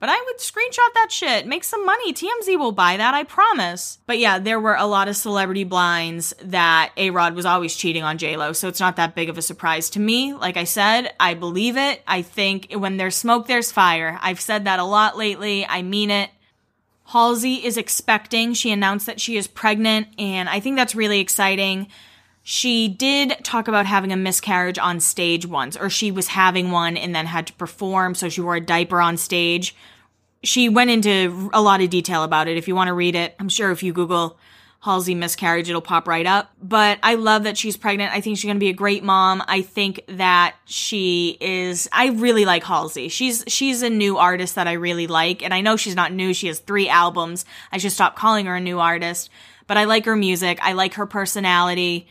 but I would screenshot that shit, make some money. TMZ will buy that, I promise. But yeah, there were a lot of celebrity blinds that A Rod was always cheating on J Lo, so it's not that big of a surprise to me. Like I said, I believe it. I think when there's smoke, there's fire. I've said that a lot lately. I mean it. Halsey is expecting. She announced that she is pregnant, and I think that's really exciting. She did talk about having a miscarriage on stage once, or she was having one and then had to perform, so she wore a diaper on stage. She went into a lot of detail about it. If you want to read it, I'm sure if you Google Halsey miscarriage, it'll pop right up. But I love that she's pregnant. I think she's going to be a great mom. I think that she is, I really like Halsey. She's, she's a new artist that I really like. And I know she's not new. She has three albums. I should stop calling her a new artist, but I like her music. I like her personality.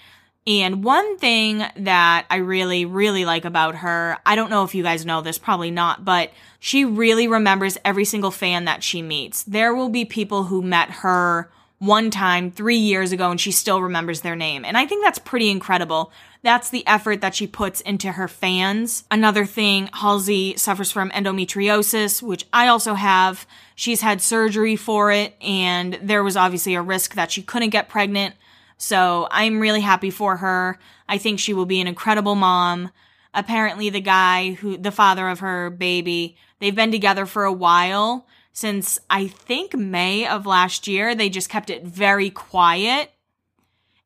And one thing that I really, really like about her, I don't know if you guys know this, probably not, but she really remembers every single fan that she meets. There will be people who met her one time three years ago and she still remembers their name. And I think that's pretty incredible. That's the effort that she puts into her fans. Another thing, Halsey suffers from endometriosis, which I also have. She's had surgery for it, and there was obviously a risk that she couldn't get pregnant. So I'm really happy for her. I think she will be an incredible mom. Apparently, the guy who, the father of her baby, they've been together for a while since I think May of last year. They just kept it very quiet.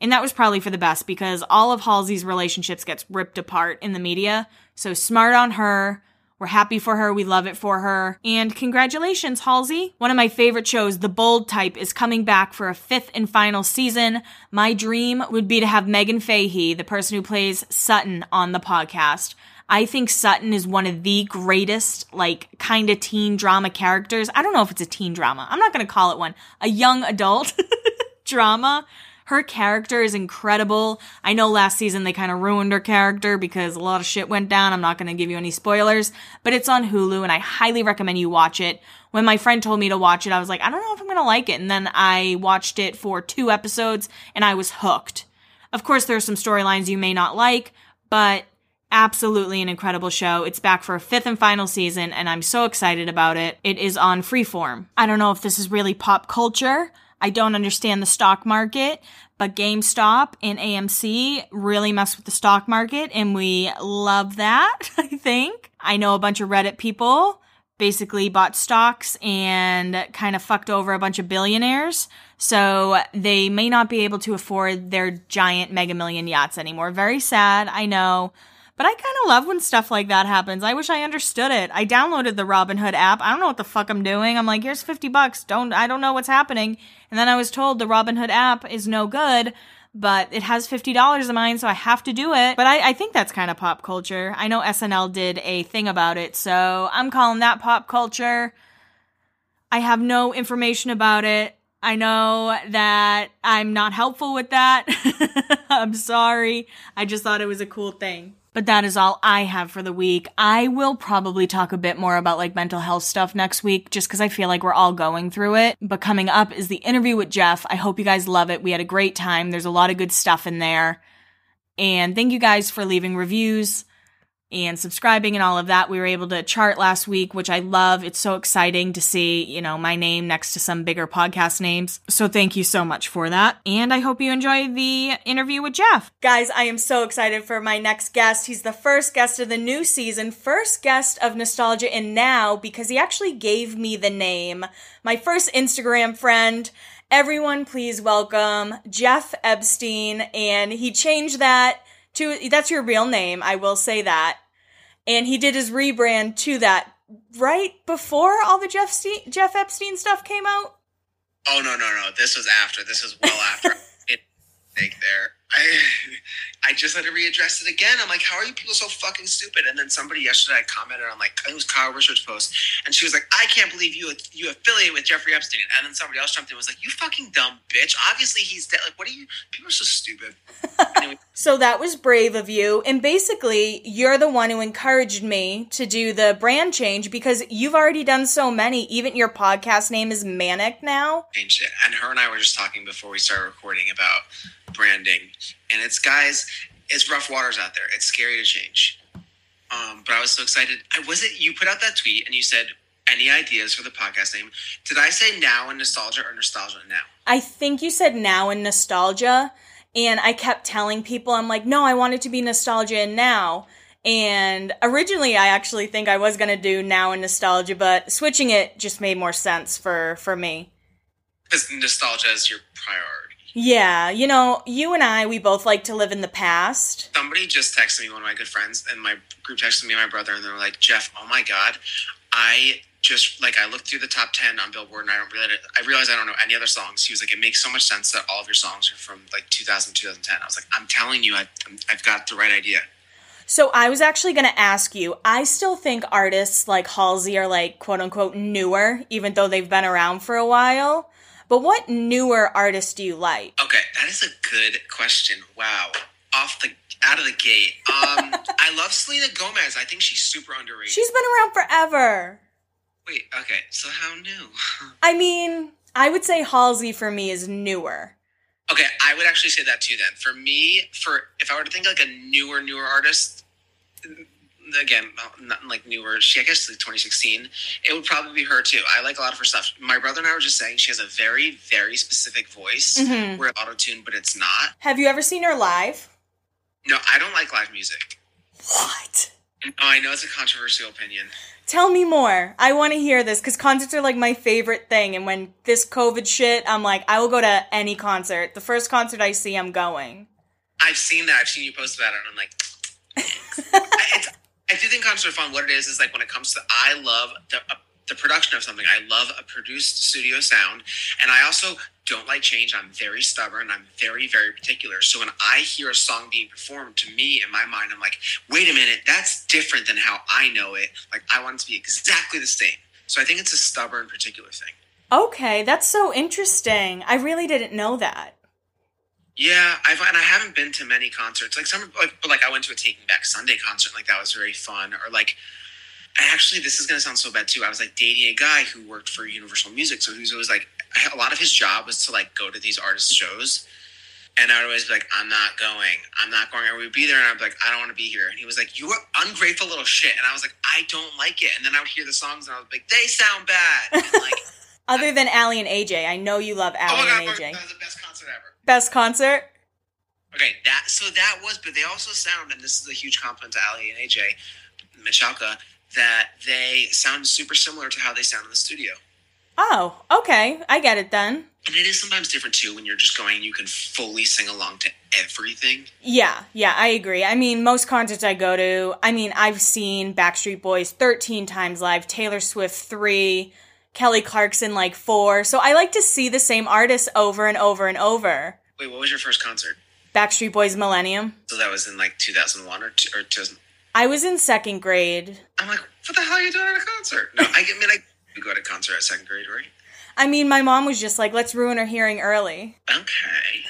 And that was probably for the best because all of Halsey's relationships gets ripped apart in the media. So smart on her. We're happy for her. We love it for her. And congratulations, Halsey. One of my favorite shows, The Bold Type, is coming back for a fifth and final season. My dream would be to have Meghann Fahy, the person who plays Sutton, on the podcast. I think Sutton is one of the greatest, like, kind of teen drama characters. I don't know if it's a teen drama. I'm not going to call it one. A young adult drama her character is incredible. I know last season they kind of ruined her character because a lot of shit went down. I'm not going to give you any spoilers, but it's on Hulu and I highly recommend you watch it. When my friend told me to watch it, I was like, I don't know if I'm going to like it. And then I watched it for two episodes and I was hooked. Of course, there are some storylines you may not like, but absolutely an incredible show. It's back for a fifth and final season, and I'm so excited about it. It is on Freeform. I don't know if this is really pop culture. I don't understand the stock market, but GameStop and AMC really mess with the stock market, and we love that, I think. I know a bunch of Reddit people basically bought stocks and kind of fucked over a bunch of billionaires. So they may not be able to afford their giant mega million yachts anymore. Very sad, I know. But I kind of love when stuff like that happens. I wish I understood it. I downloaded the Robinhood app. I don't know what the fuck I'm doing. I'm like, here's 50 bucks. Don't, I don't know what's happening. And then I was told the Robinhood app is no good, but it has $50 of mine, so I have to do it. But I, I think that's kind of pop culture. I know SNL did a thing about it, so I'm calling that pop culture. I have no information about it. I know that I'm not helpful with that. I'm sorry. I just thought it was a cool thing. But that is all I have for the week. I will probably talk a bit more about like mental health stuff next week just because I feel like we're all going through it. But coming up is the interview with Jeff. I hope you guys love it. We had a great time. There's a lot of good stuff in there. And thank you guys for leaving reviews and subscribing and all of that. We were able to chart last week, which I love. It's so exciting to see, you know, my name next to some bigger podcast names. So thank you so much for that. And I hope you enjoy the interview with Jeff. Guys, I am so excited for my next guest. He's the first guest of the new season, first guest of Nostalgia and Now, because he actually gave me the name. My first Instagram friend. Everyone, please welcome Jeff Epstein. And he changed that to that's your real name. I will say that. And he did his rebrand to that right before all the Jeff Ste- Jeff Epstein stuff came out. Oh no no no! This was after. This was well after. it, think there. I I just had to readdress it again. I'm like, how are you people so fucking stupid? And then somebody yesterday I commented on like it was Kyle Richards' post, and she was like, I can't believe you you affiliate with Jeffrey Epstein. And then somebody else jumped in and was like, you fucking dumb bitch. Obviously he's dead. Like, what are you? People are so stupid. Anyway. so that was brave of you, and basically you're the one who encouraged me to do the brand change because you've already done so many. Even your podcast name is Manic now. Changed it, and her and I were just talking before we started recording about branding. And it's guys, it's rough waters out there. It's scary to change. Um, but I was so excited. I was it you put out that tweet and you said any ideas for the podcast name. Did I say now and nostalgia or nostalgia now? I think you said now and nostalgia. And I kept telling people, I'm like, no, I want it to be nostalgia and now. And originally, I actually think I was gonna do now and nostalgia, but switching it just made more sense for for me. Because nostalgia is your priority. Yeah, you know, you and I, we both like to live in the past. Somebody just texted me, one of my good friends, and my group texted me and my brother, and they were like, Jeff, oh my God, I just, like, I looked through the top 10 on Billboard, and I don't really, I realized I don't know any other songs. He was like, it makes so much sense that all of your songs are from, like, 2000, 2010. I was like, I'm telling you, I, I've got the right idea. So I was actually going to ask you, I still think artists like Halsey are like quote unquote newer, even though they've been around for a while. But what newer artists do you like? Okay, that is a good question. Wow. Off the out of the gate. Um I love Selena Gomez. I think she's super underrated. She's been around forever. Wait, okay. So how new? I mean, I would say Halsey for me is newer. Okay, I would actually say that too. Then for me, for if I were to think like a newer, newer artist, again, not like newer. She, I guess, like 2016. It would probably be her too. I like a lot of her stuff. My brother and I were just saying she has a very, very specific voice. Mhm. We're auto tuned, but it's not. Have you ever seen her live? No, I don't like live music. What? Oh, I know it's a controversial opinion. Tell me more. I want to hear this because concerts are like my favorite thing. And when this COVID shit, I'm like, I will go to any concert. The first concert I see, I'm going. I've seen that. I've seen you post about it, and I'm like, I, it's, I do think concerts are fun. What it is is like when it comes to, I love the uh, the production of something. I love a produced studio sound, and I also don't like change. I'm very stubborn. I'm very very particular. So when I hear a song being performed, to me in my mind, I'm like, wait a minute, that's different than how I know it. Like I want it to be exactly the same. So I think it's a stubborn particular thing. Okay, that's so interesting. I really didn't know that. Yeah, I've and I haven't been to many concerts. Like some, like but like I went to a Taking Back Sunday concert. Like that was very fun. Or like, I actually this is gonna sound so bad too. I was like dating a guy who worked for Universal Music, so he was always like a lot of his job was to like go to these artist shows. And I would always be like, I'm not going. I'm not going. Or we'd be there and I'd be like, I don't want to be here. And he was like, You are ungrateful little shit. And I was like, I don't like it. And then I would hear the songs and I was like, They sound bad. And like, Other than Aly and AJ, I know you love oh my god, and AJ. That was the best concert. Best concert? Okay, that so that was, but they also sound, and this is a huge compliment to Aly and AJ Michalka, that they sound super similar to how they sound in the studio. Oh, okay. I get it then. And it is sometimes different too when you're just going, you can fully sing along to everything. Yeah, yeah, I agree. I mean, most concerts I go to, I mean, I've seen Backstreet Boys 13 times live, Taylor Swift 3, Kelly Clarkson like 4. So I like to see the same artists over and over and over. Wait, what was your first concert? Backstreet Boys Millennium. So that was in like 2001 or, two, or 2000. I was in second grade. I'm like, what the hell are you doing at a concert? No, I mean, I you go to a concert at second grade, right? I mean, my mom was just like, let's ruin her hearing early. Okay.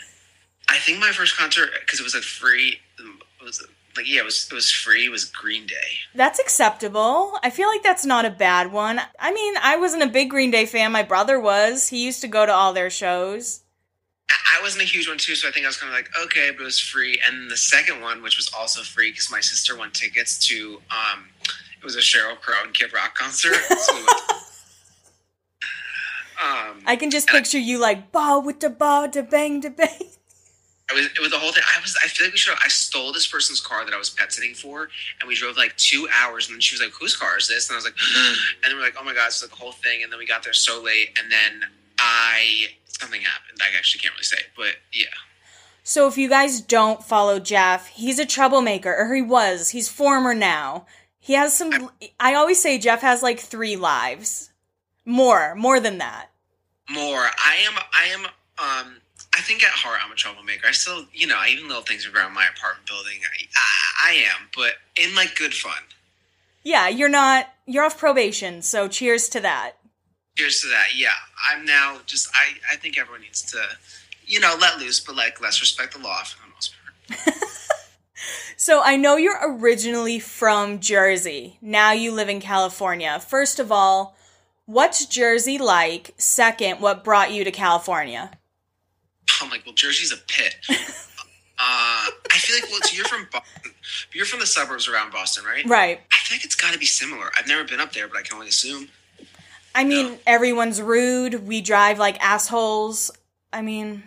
I think my first concert because it was a free. It was like yeah, it was it was free. It was Green Day. That's acceptable. I feel like that's not a bad one. I mean, I wasn't a big Green Day fan. My brother was. He used to go to all their shows. I wasn't a huge one too, so I think I was kind of like okay, but it was free. And the second one, which was also free, because my sister won tickets to um, it was a Sheryl Crow and Kid Rock concert. So we um, I can just And I- picture you like, ba with the ba, da bang, da bang. I was it was the whole thing. I was I feel like we should. Have, I stole this person's car that I was pet sitting for, and we drove like two hours. And then she was like, "Whose car is this?" And I was like, and then we're like, "Oh my god!" It's like the whole thing. And then we got there so late, and then I something happened. I actually can't really say, but yeah. So if you guys don't follow Jeff, he's a troublemaker, or he was. He's former now. He has some. I always say Jeff has like three lives, more, more than that. More. I am. I am. Um. I think at heart I'm a troublemaker. I still, you know, I even little things around my apartment building. I, I, I am, but in like good fun. Yeah, you're not. You're off probation, so cheers to that. Cheers to that. Yeah, I'm now just. I. I think everyone needs to, you know, let loose, but like let's respect the law for the most part. So I know you're originally from Jersey. Now you live in California. First of all, what's Jersey like? Second, what brought you to California? I'm like, well, Jersey's a pit. uh, I feel like, well, so you're from Boston. You're from the suburbs around Boston, right? Right. I feel like it's got to be similar. I've never been up there, but I can only assume. I mean, everyone's rude. We drive like assholes. I mean,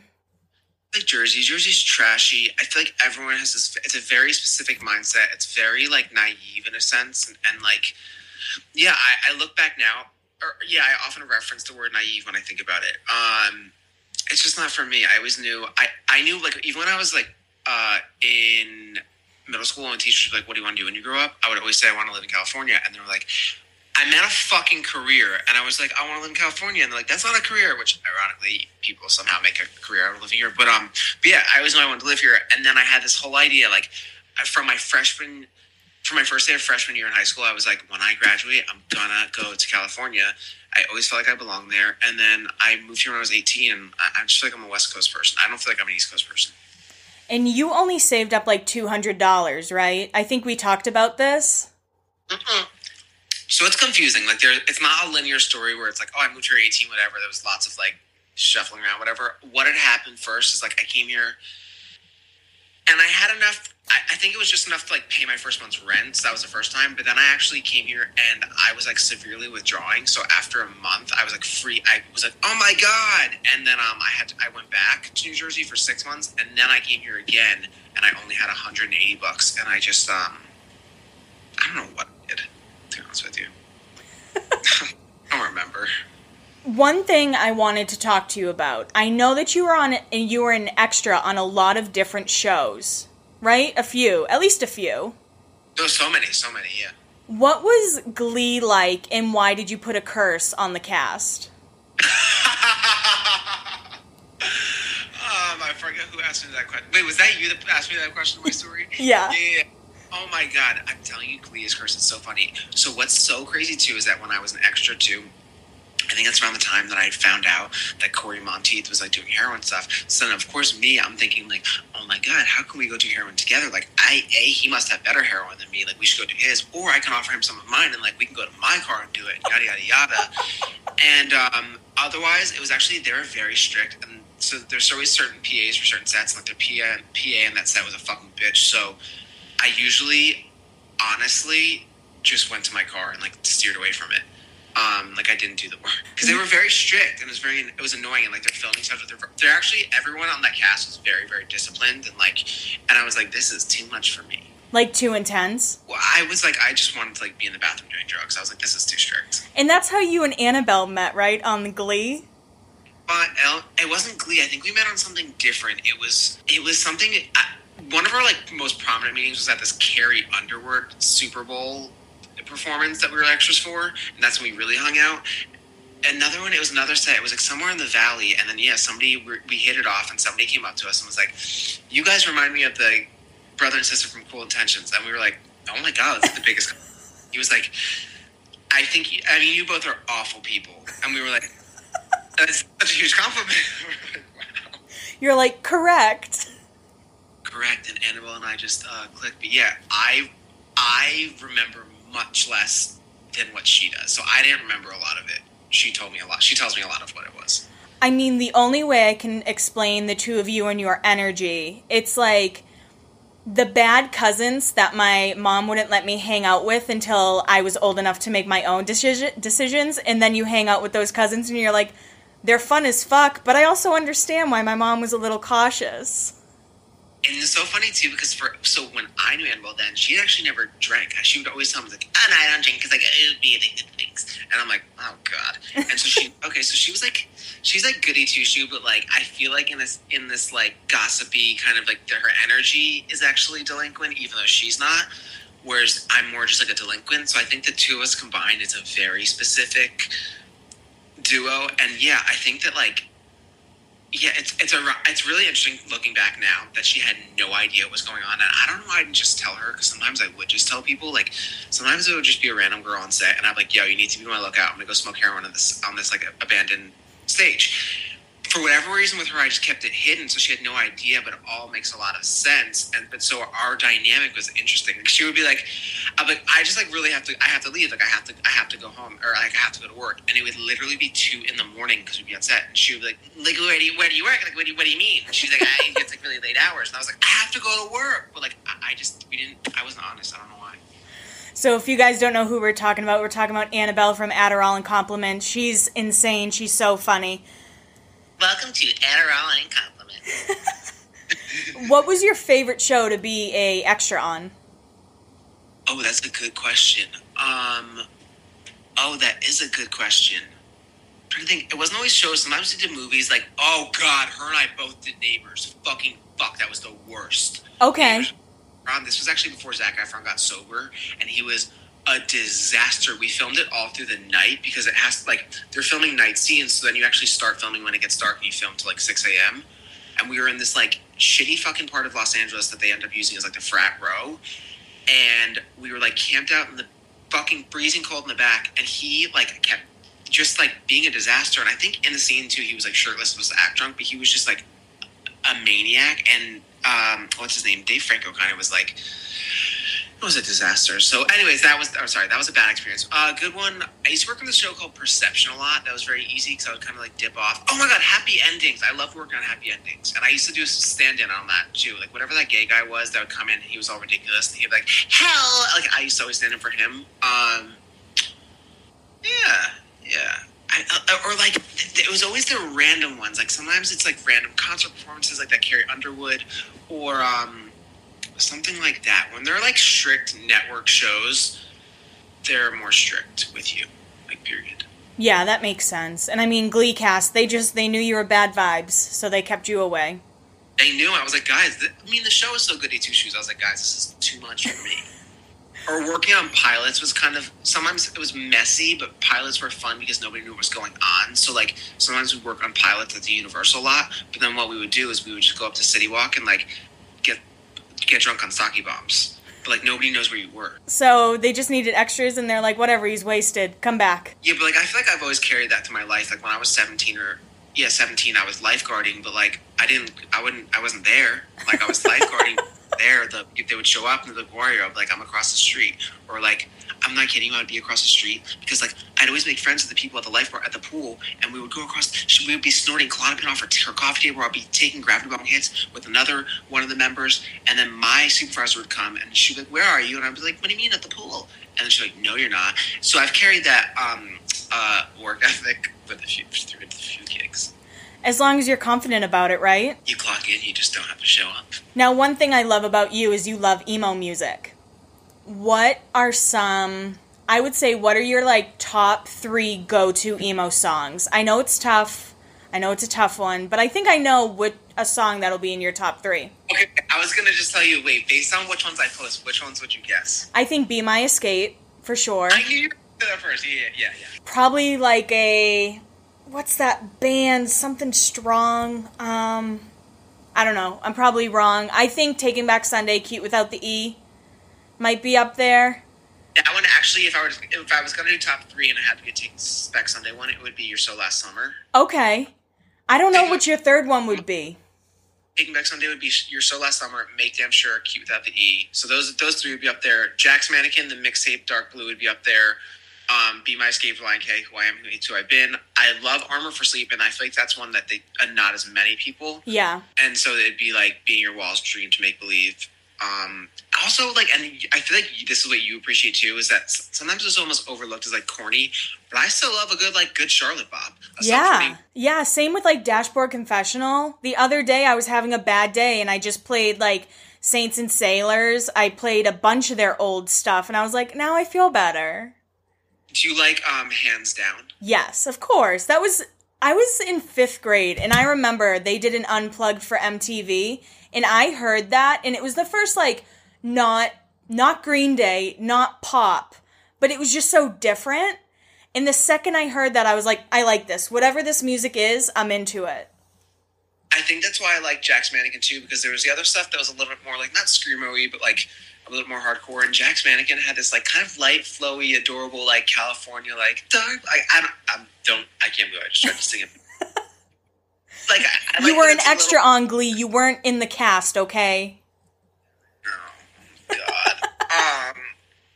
Like Jersey, Jersey's trashy. I feel like everyone has this. It's a very specific mindset. It's very like naive in a sense, and, and like, yeah, I, I look back now, or yeah, I often reference the word naive when I think about it. Um, it's just not for me. I always knew. I I knew like even when I was like uh, in middle school and teachers were like, "What do you want to do when you grow up?" I would always say I want to live in California, and they were like, "I'm at a fucking career," and I was like, "I want to live in California," and they're like, "That's not a career," which ironically people somehow make a career out of living here. But um, but yeah, I always knew I wanted to live here, and then I had this whole idea like from my freshman. from my first day of freshman year in high school, I was like, when I graduate, I'm gonna go to California. I always felt like I belonged there. And then I moved here when I was 18, and I, I just feel like I'm a West Coast person. I don't feel like I'm an East Coast person. And you only saved up like $200, right? I think we talked about this. Mm-mm. So it's confusing. Like there, it's not a linear story where it's like, oh, I moved here at 18, whatever. There was lots of like shuffling around, whatever. What had happened first is like I came here, and I had enough. I, I think it was just enough to like pay my first month's rent. So that was the first time. But then I actually came here and I was like severely withdrawing. So after a month, I was like free. I was like, oh my god! And then um, I had to, I went back to New Jersey for six months, and then I came here again, and I only had 180 bucks, and I just um, I don't know what I did. To be honest with you, I don't remember. One thing I wanted to talk to you about. I know that you were on and you were an extra on a lot of different shows, right? A few, at least a few. There was so many, so many. Yeah. What was Glee like and why did you put a curse on the cast? um, I forget who asked me that question. Wait, was that you that asked me that question in my story? Yeah. Yeah. Oh my god, I'm telling you, Glee is curse. It's so funny. So what's so crazy too is that when I was an extra too, I think that's around the time that I found out that Cory Monteith was like doing heroin stuff. So then, of course, me, I'm thinking like, oh my god, how can we go do heroin together? Like, I a he must have better heroin than me. Like, we should go do his, or I can offer him some of mine, and like we can go to my car and do it. Yada yada yada. and um, otherwise, it was actually they were very strict, and so there's always certain PAs for certain sets. Like their PA PA in that set was a fucking bitch. So I usually, honestly, just went to my car and like steered away from it um, like I didn't do the work because they were very strict and it was very it was annoying and like they're filming stuff with their they're actually everyone on that cast was very very disciplined and like and I was like this is too much for me. Like too intense? Well, I was like I just wanted to like be in the bathroom doing drugs. I was like this is too strict. And that's how you and Annabelle met, right? On the Glee? But it wasn't Glee. I think we met on something different. It was it was something. Uh, one of our like most prominent meetings was at this Carrie Underwood Super Bowl performance that we were extras for, and that's when we really hung out. Another one, it was another set. It was like somewhere in the valley, and then yeah, somebody we hit it off, and somebody came up to us and was like, "You guys remind me of the brother and sister from Cruel Intentions," and we were like, "Oh my god, that's the biggest." he was like, "I think I mean you both are awful people," and we were like, "That's such a huge compliment." wow. You're like correct. Correct, and Annabelle and I just uh, clicked. But yeah, I I remember much less than what she does. So I didn't remember a lot of it. She told me a lot. She tells me a lot of what it was. I mean, the only way I can explain the two of you and your energy, it's like the bad cousins that my mom wouldn't let me hang out with until I was old enough to make my own decision, decisions. And then you hang out with those cousins and you're like, they're fun as fuck, but I also understand why my mom was a little cautious and it's so funny too because for so when I knew Annabelle then she actually never drank. She would always tell me like, ah, "Oh no, I don't drink because like it would be addicted to things." And I'm like, "Oh god." And so she okay, so she was like, she's like goody two shoe, but like I feel like in this in this like gossipy kind of like the, her energy is actually delinquent, even though she's not. Whereas I'm more just like a delinquent. So I think the two of us combined is a very specific duo. And yeah, I think that like yeah, it's it's a it's really interesting looking back now that she had no idea what was going on, and I don't know why I didn't just tell her because sometimes I would just tell people. Like sometimes it would just be a random girl on set, and I'm like, "Yo, you need to be my lookout. I'm gonna go smoke heroin on this on this like abandoned stage." For whatever reason, with her, I just kept it hidden, so she had no idea. But it all makes a lot of sense, and but so our dynamic was interesting. She would be like, uh, "I'm like, I just like really have to, I have to leave. Like I have to, I have to go home, or like I have to go to work." And it would literally be two in the morning because we'd be on set, and she would be like, "Like where do you, where do you work? Like what do you, what do you mean?" And she's like, "I it's like really late hours," and I was like, "I have to go to work," but like I, I just we didn't. I wasn't honest. I don't know why. So if you guys don't know who we're talking about, we're talking about Annabelle from Adderall and Compliments. She's insane. She's so funny. Welcome to Adderall and Compliments. what was your favorite show to be a extra on? Oh, that's a good question. Um, oh, that is a good question. I'm trying to think. It wasn't always shows. Sometimes we did movies. Like, oh god, her and I both did Neighbors. Fucking fuck, that was the worst. Okay. Um, this was actually before Zac Efron got sober, and he was a disaster. We filmed it all through the night because it has like they're filming night scenes, so then you actually start filming when it gets dark, and you film till like six a.m. And we were in this like shitty fucking part of Los Angeles that they end up using as like the frat row, and we were like camped out in the fucking freezing cold in the back, and he like kept just like being a disaster. And I think in the scene too, he was like shirtless, was act drunk, but he was just like a maniac. And um, what's his name? Dave Franco kind of was like, it was a disaster. So, anyways, that was. I'm sorry, that was a bad experience. Uh, good one. I used to work on this show called Perception a lot. That was very easy because I would kind of like dip off. Oh my god, happy endings! I love working on happy endings, and I used to do a stand-in on that too. Like whatever that gay guy was that would come in, he was all ridiculous, and he'd be like, "Hell!" Like I used to always stand in for him. Um, yeah, yeah. I, uh, or like it was always the random ones. Like sometimes it's like random concert performances, like that Carrie Underwood, or um, something like that. When they're like strict network shows, they're more strict with you. Like period. Yeah, that makes sense. And I mean, Glee cast, they just they knew you were bad vibes, so they kept you away. They knew. I was like, guys. Th- I mean, the show is so goody two shoes. I was like, guys, this is too much for me. or working on pilots was kind of sometimes it was messy, but pilots were fun because nobody knew what was going on. So like sometimes we'd work on pilots at the Universal lot, but then what we would do is we would just go up to City Walk and like get drunk on sake bombs. But like nobody knows where you were. So they just needed extras, and they're like, whatever, he's wasted. Come back. Yeah, but like I feel like I've always carried that to my life. Like when I was seventeen or yeah, seventeen, I was lifeguarding, but like I didn't, I wouldn't, I wasn't there. Like I was lifeguarding there. The they would show up in the be like I'm across the street, or like I'm not kidding, I'd be across the street because like I'd always make friends with the people at the lifeguard at the pool, and we would go across. We would be snorting Klonopin off her, her coffee table. Or I'd be taking gravity bong hits with another one of the members, and then my supervisor would come and she'd be like, "Where are you?" And I'd be like, "What do you mean at the pool?" And then she's like, "No, you're not." So I've carried that um, uh, work ethic with a few through a few gigs. As long as you're confident about it, right? You clock in, you just don't have to show up. Now, one thing I love about you is you love emo music. What are some, I would say, what are your like top three go to emo songs? I know it's tough. I know it's a tough one, but I think I know what a song that'll be in your top three. Okay, I was gonna just tell you. Wait, based on which ones I post, which ones would you guess? I think Be My Escape, for sure. I knew you were gonna do that first. Yeah, yeah, yeah. Probably like a, what's that band? Something strong. Um, I don't know. I'm probably wrong. I think Taking Back Sunday, Cute Without the E, might be up there. That one actually, if I were if I was gonna do top three and I had to get Taking Back Sunday one, it would be You're So Last Summer. Okay. I don't know what your third one would be. Taking Back Sunday would be You're So Last Summer, Make Damn Sure, Cute Without the E. So those those three would be up there. Jack's Mannequin, the mixtape Dark Blue would be up there. Um, Be My Escape, Relient K, Who I Am, Who Who I've Been. I love Armor for Sleep, and I feel like that's one that they uh, not as many people. Yeah. And so it'd be like being your wall's dream to make believe. Um, also, like, and I feel like this is what you appreciate too, is that sometimes it's almost overlooked as like corny, but I still love a good like good Charlotte Bob. A song for Yeah. Yeah, same with like Dashboard Confessional. The other day I was having a bad day and I just played like Saints and Sailors. I played a bunch of their old stuff and I was like, now I feel better. Do you like um Hands Down? Yes, of course. That was I was in 5th grade and I remember they did an unplugged for MTV and I heard that and it was the first like not not Green Day, not pop, but it was just so different. And the second I heard that I was like, I like this. Whatever this music is, I'm into it. I think that's why I like Jack's Mannequin too, because there was the other stuff that was a little bit more like not screamo-y, but like a little more hardcore. And Jack's Mannequin had this like kind of light, flowy, adorable, like California, like dark. Like I don't, I don't, I can't believe I just tried to sing it. Like I, I You like were an extra little- on Glee. You weren't in the cast, okay? Oh God. um,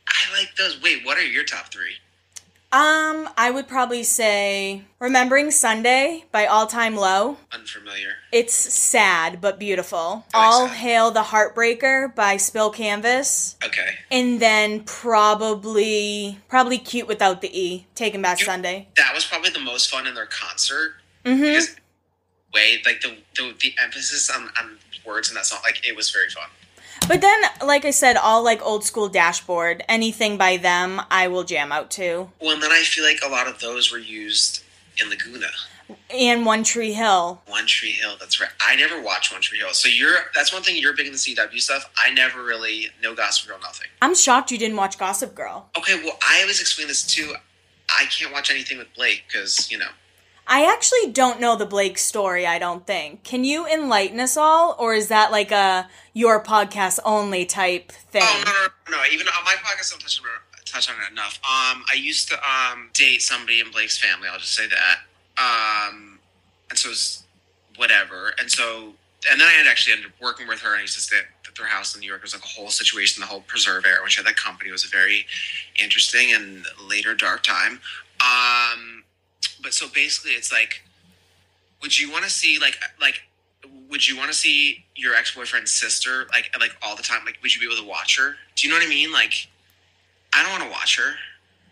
I like those. Wait, what are your top three? Um, I would probably say Remembering Sunday by All Time Low. Unfamiliar. It's sad but beautiful. Like All sad. Hail the Heartbreaker by Spill Canvas. Okay. And then probably probably Cute Without the E. Taking Back Sunday. That was probably the most fun in their concert Mm Mhm. because way like the, the the emphasis on, on words in that song, like it was very fun. But then like I said, all like old school dashboard, anything by them I will jam out to. Well, and then I feel like a lot of those were used in Laguna. And One Tree Hill. One Tree Hill. That's right. I never watched One Tree Hill. So you're that's one thing you're big in the CW stuff. I never really no Gossip Girl, nothing. I'm shocked you didn't watch Gossip Girl. Okay, well I always explain this too. I can't watch anything with Blake because you know. I actually don't know the Blake story, I don't think. Can you enlighten us all? Or is that like a your podcast only type thing? Oh no no no! no. Even on my podcast, I don't touch touch on it enough. Um, I used to um date somebody in Blake's family. I'll just say that. Um, and so it's whatever. And so and then I had actually ended up working with her, and I used to stay at their house in New York. It was like a whole situation, the whole preserve era, which had that company was a very interesting and later dark time. Um, but so basically, it's like, would you want to see like like would you want to see your ex boyfriend's sister like like all the time? Like, would you be able to watch her? Do you know what I mean? Like, I don't want to watch her.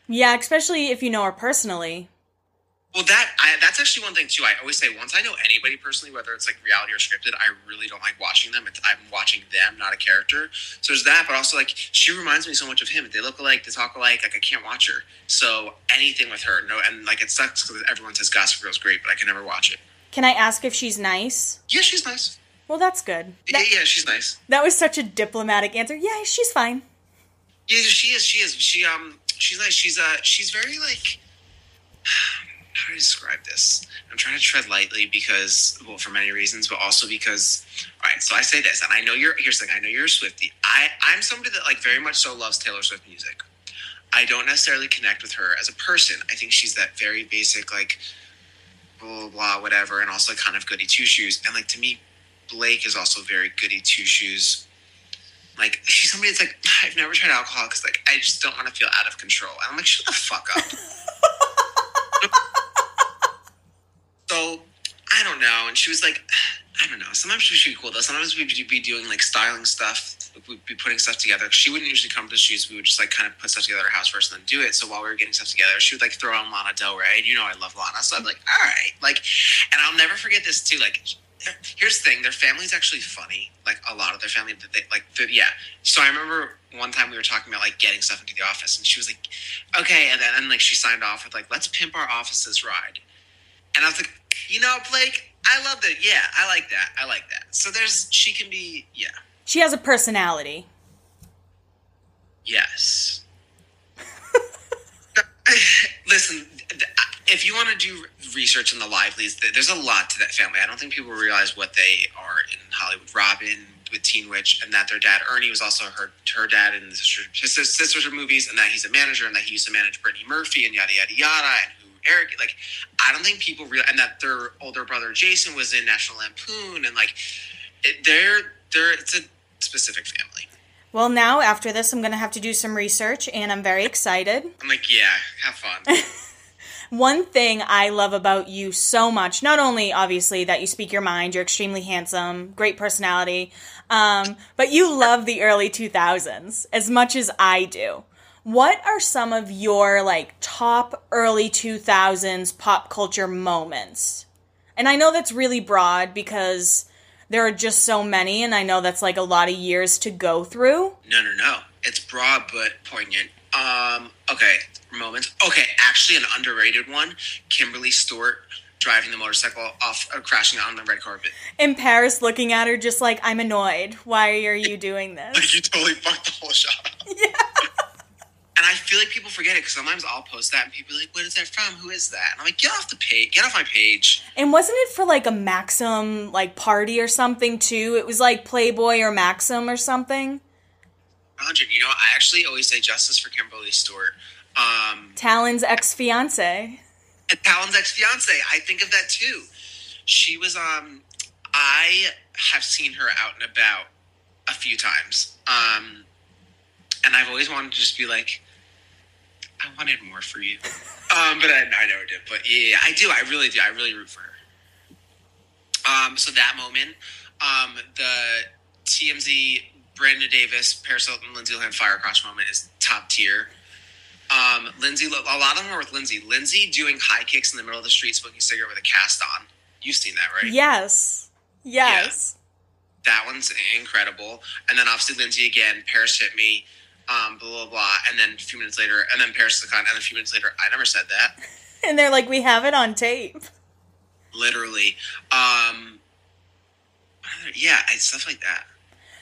Yeah, especially if you know her personally. Well, that I, that's actually one thing too. I always say once I know anybody personally, whether it's like reality or scripted, I really don't like watching them. It's, I'm watching them, not a character. So there's that, but also like she reminds me so much of him. They look alike, they talk alike. Like I can't watch her. So anything with her, no, and like it sucks because everyone says Gossip Girl's great, but I can never watch it. Can I ask if she's nice? Yeah, she's nice. Well, that's good. Yeah, yeah, she's nice. that was such a diplomatic answer. Yeah, she's fine. Yeah, she is. She is. She um. She's nice. She's uh. She's very like. How do I describe this? I'm trying to tread lightly because, well, for many reasons, but also because. All right, so I say this, and I know you're. Here's the thing. I know you're a. I I'm somebody that like very much so loves Taylor Swift music. I don't necessarily connect with her as a person. I think she's that very basic like. Blah blah, blah whatever, and also kind of goody two shoes. And like to me, Blake is also very goody two shoes like she's somebody that's like I've never tried alcohol because like I just don't want to feel out of control. And I'm like, shut the fuck up. so I don't know. And she was like, I don't know. Sometimes she would be cool though. Sometimes we'd be doing like styling stuff. We'd be putting stuff together. She wouldn't usually come to the shoots. We would just like kind of put stuff together at her house first and then do it. So while we were getting stuff together, she would like throw on Lana Del Rey. And you know I love Lana. So I'm like, all right. Like, and I'll never forget this too. Like, here's the thing their family's actually funny like a lot of their family they like yeah so i remember one time we were talking about like getting stuff into the office and she was like okay and then and, like she signed off with like let's pimp our offices ride and i was like you know blake i love that yeah i like that i like that. So there's she can be yeah. She has a personality. yes. Listen if you want to do research on the livelies th- there's a lot to that family. I don't think people realize what they are in hollywood. Robyn with teen witch and that their dad ernie was also her her dad in the sister, his sisters of movies and that he's a manager and that he used to manage brittany murphy and yada yada yada and like i don't think people real and that their older brother jason was in national lampoon and like it, they're they're it's a specific family Well, now after this, I'm going to have to do some research, and I'm very excited. i'm like yeah have fun One thing I love about you so much, not only obviously that you speak your mind, you're extremely handsome, great personality, um, but you love the early 2000s as much as I do. What are some of your like top early 2000s pop culture moments? And I know that's really broad because there are just so many, and I know that's like a lot of years to go through. No, no, no. It's broad but poignant. Um, okay, moments. Okay, actually, an underrated one. Kimberly Stewart driving the motorcycle off, uh, crashing on the red carpet. In Paris looking at her just like, I'm annoyed. Why are you doing this? Like you totally fucked the whole shot up. Yeah. And I feel like people forget it because sometimes I'll post that and people are like, "What is that from? Who is that?" And I'm like, "Get off the page. Get off my page." And wasn't it for like a Maxim like party or something too? It was like Playboy or Maxim or something. Hundred. You know, I actually always say justice for Kimberly Stewart. Um, Talan's ex fiance. Talan's ex fiance. I think of that too. She was um I have seen her out and about a few times. Um and I've always wanted to just be like I wanted more for you. Um but I, I never did. But yeah, I do. I really do. I really root for her. Um so that moment, um the TMZ Brandon Davis, Paris Hilton, Lindsay Lohan fire crush moment is top tier. Um, Lindsay, a lot of them are with Lindsay. Lindsay doing high kicks in the middle of the street, smoking a cigarette with a cast on. You've seen that, right? Yes. Yes. That one's incredible. And then obviously Lindsay again, Paris hit me, um, blah blah blah. And then a few minutes later, and then Paris is the con. And a few minutes later, I never said that. and they're like, we have it on tape. literally. Um, yeah, stuff like that.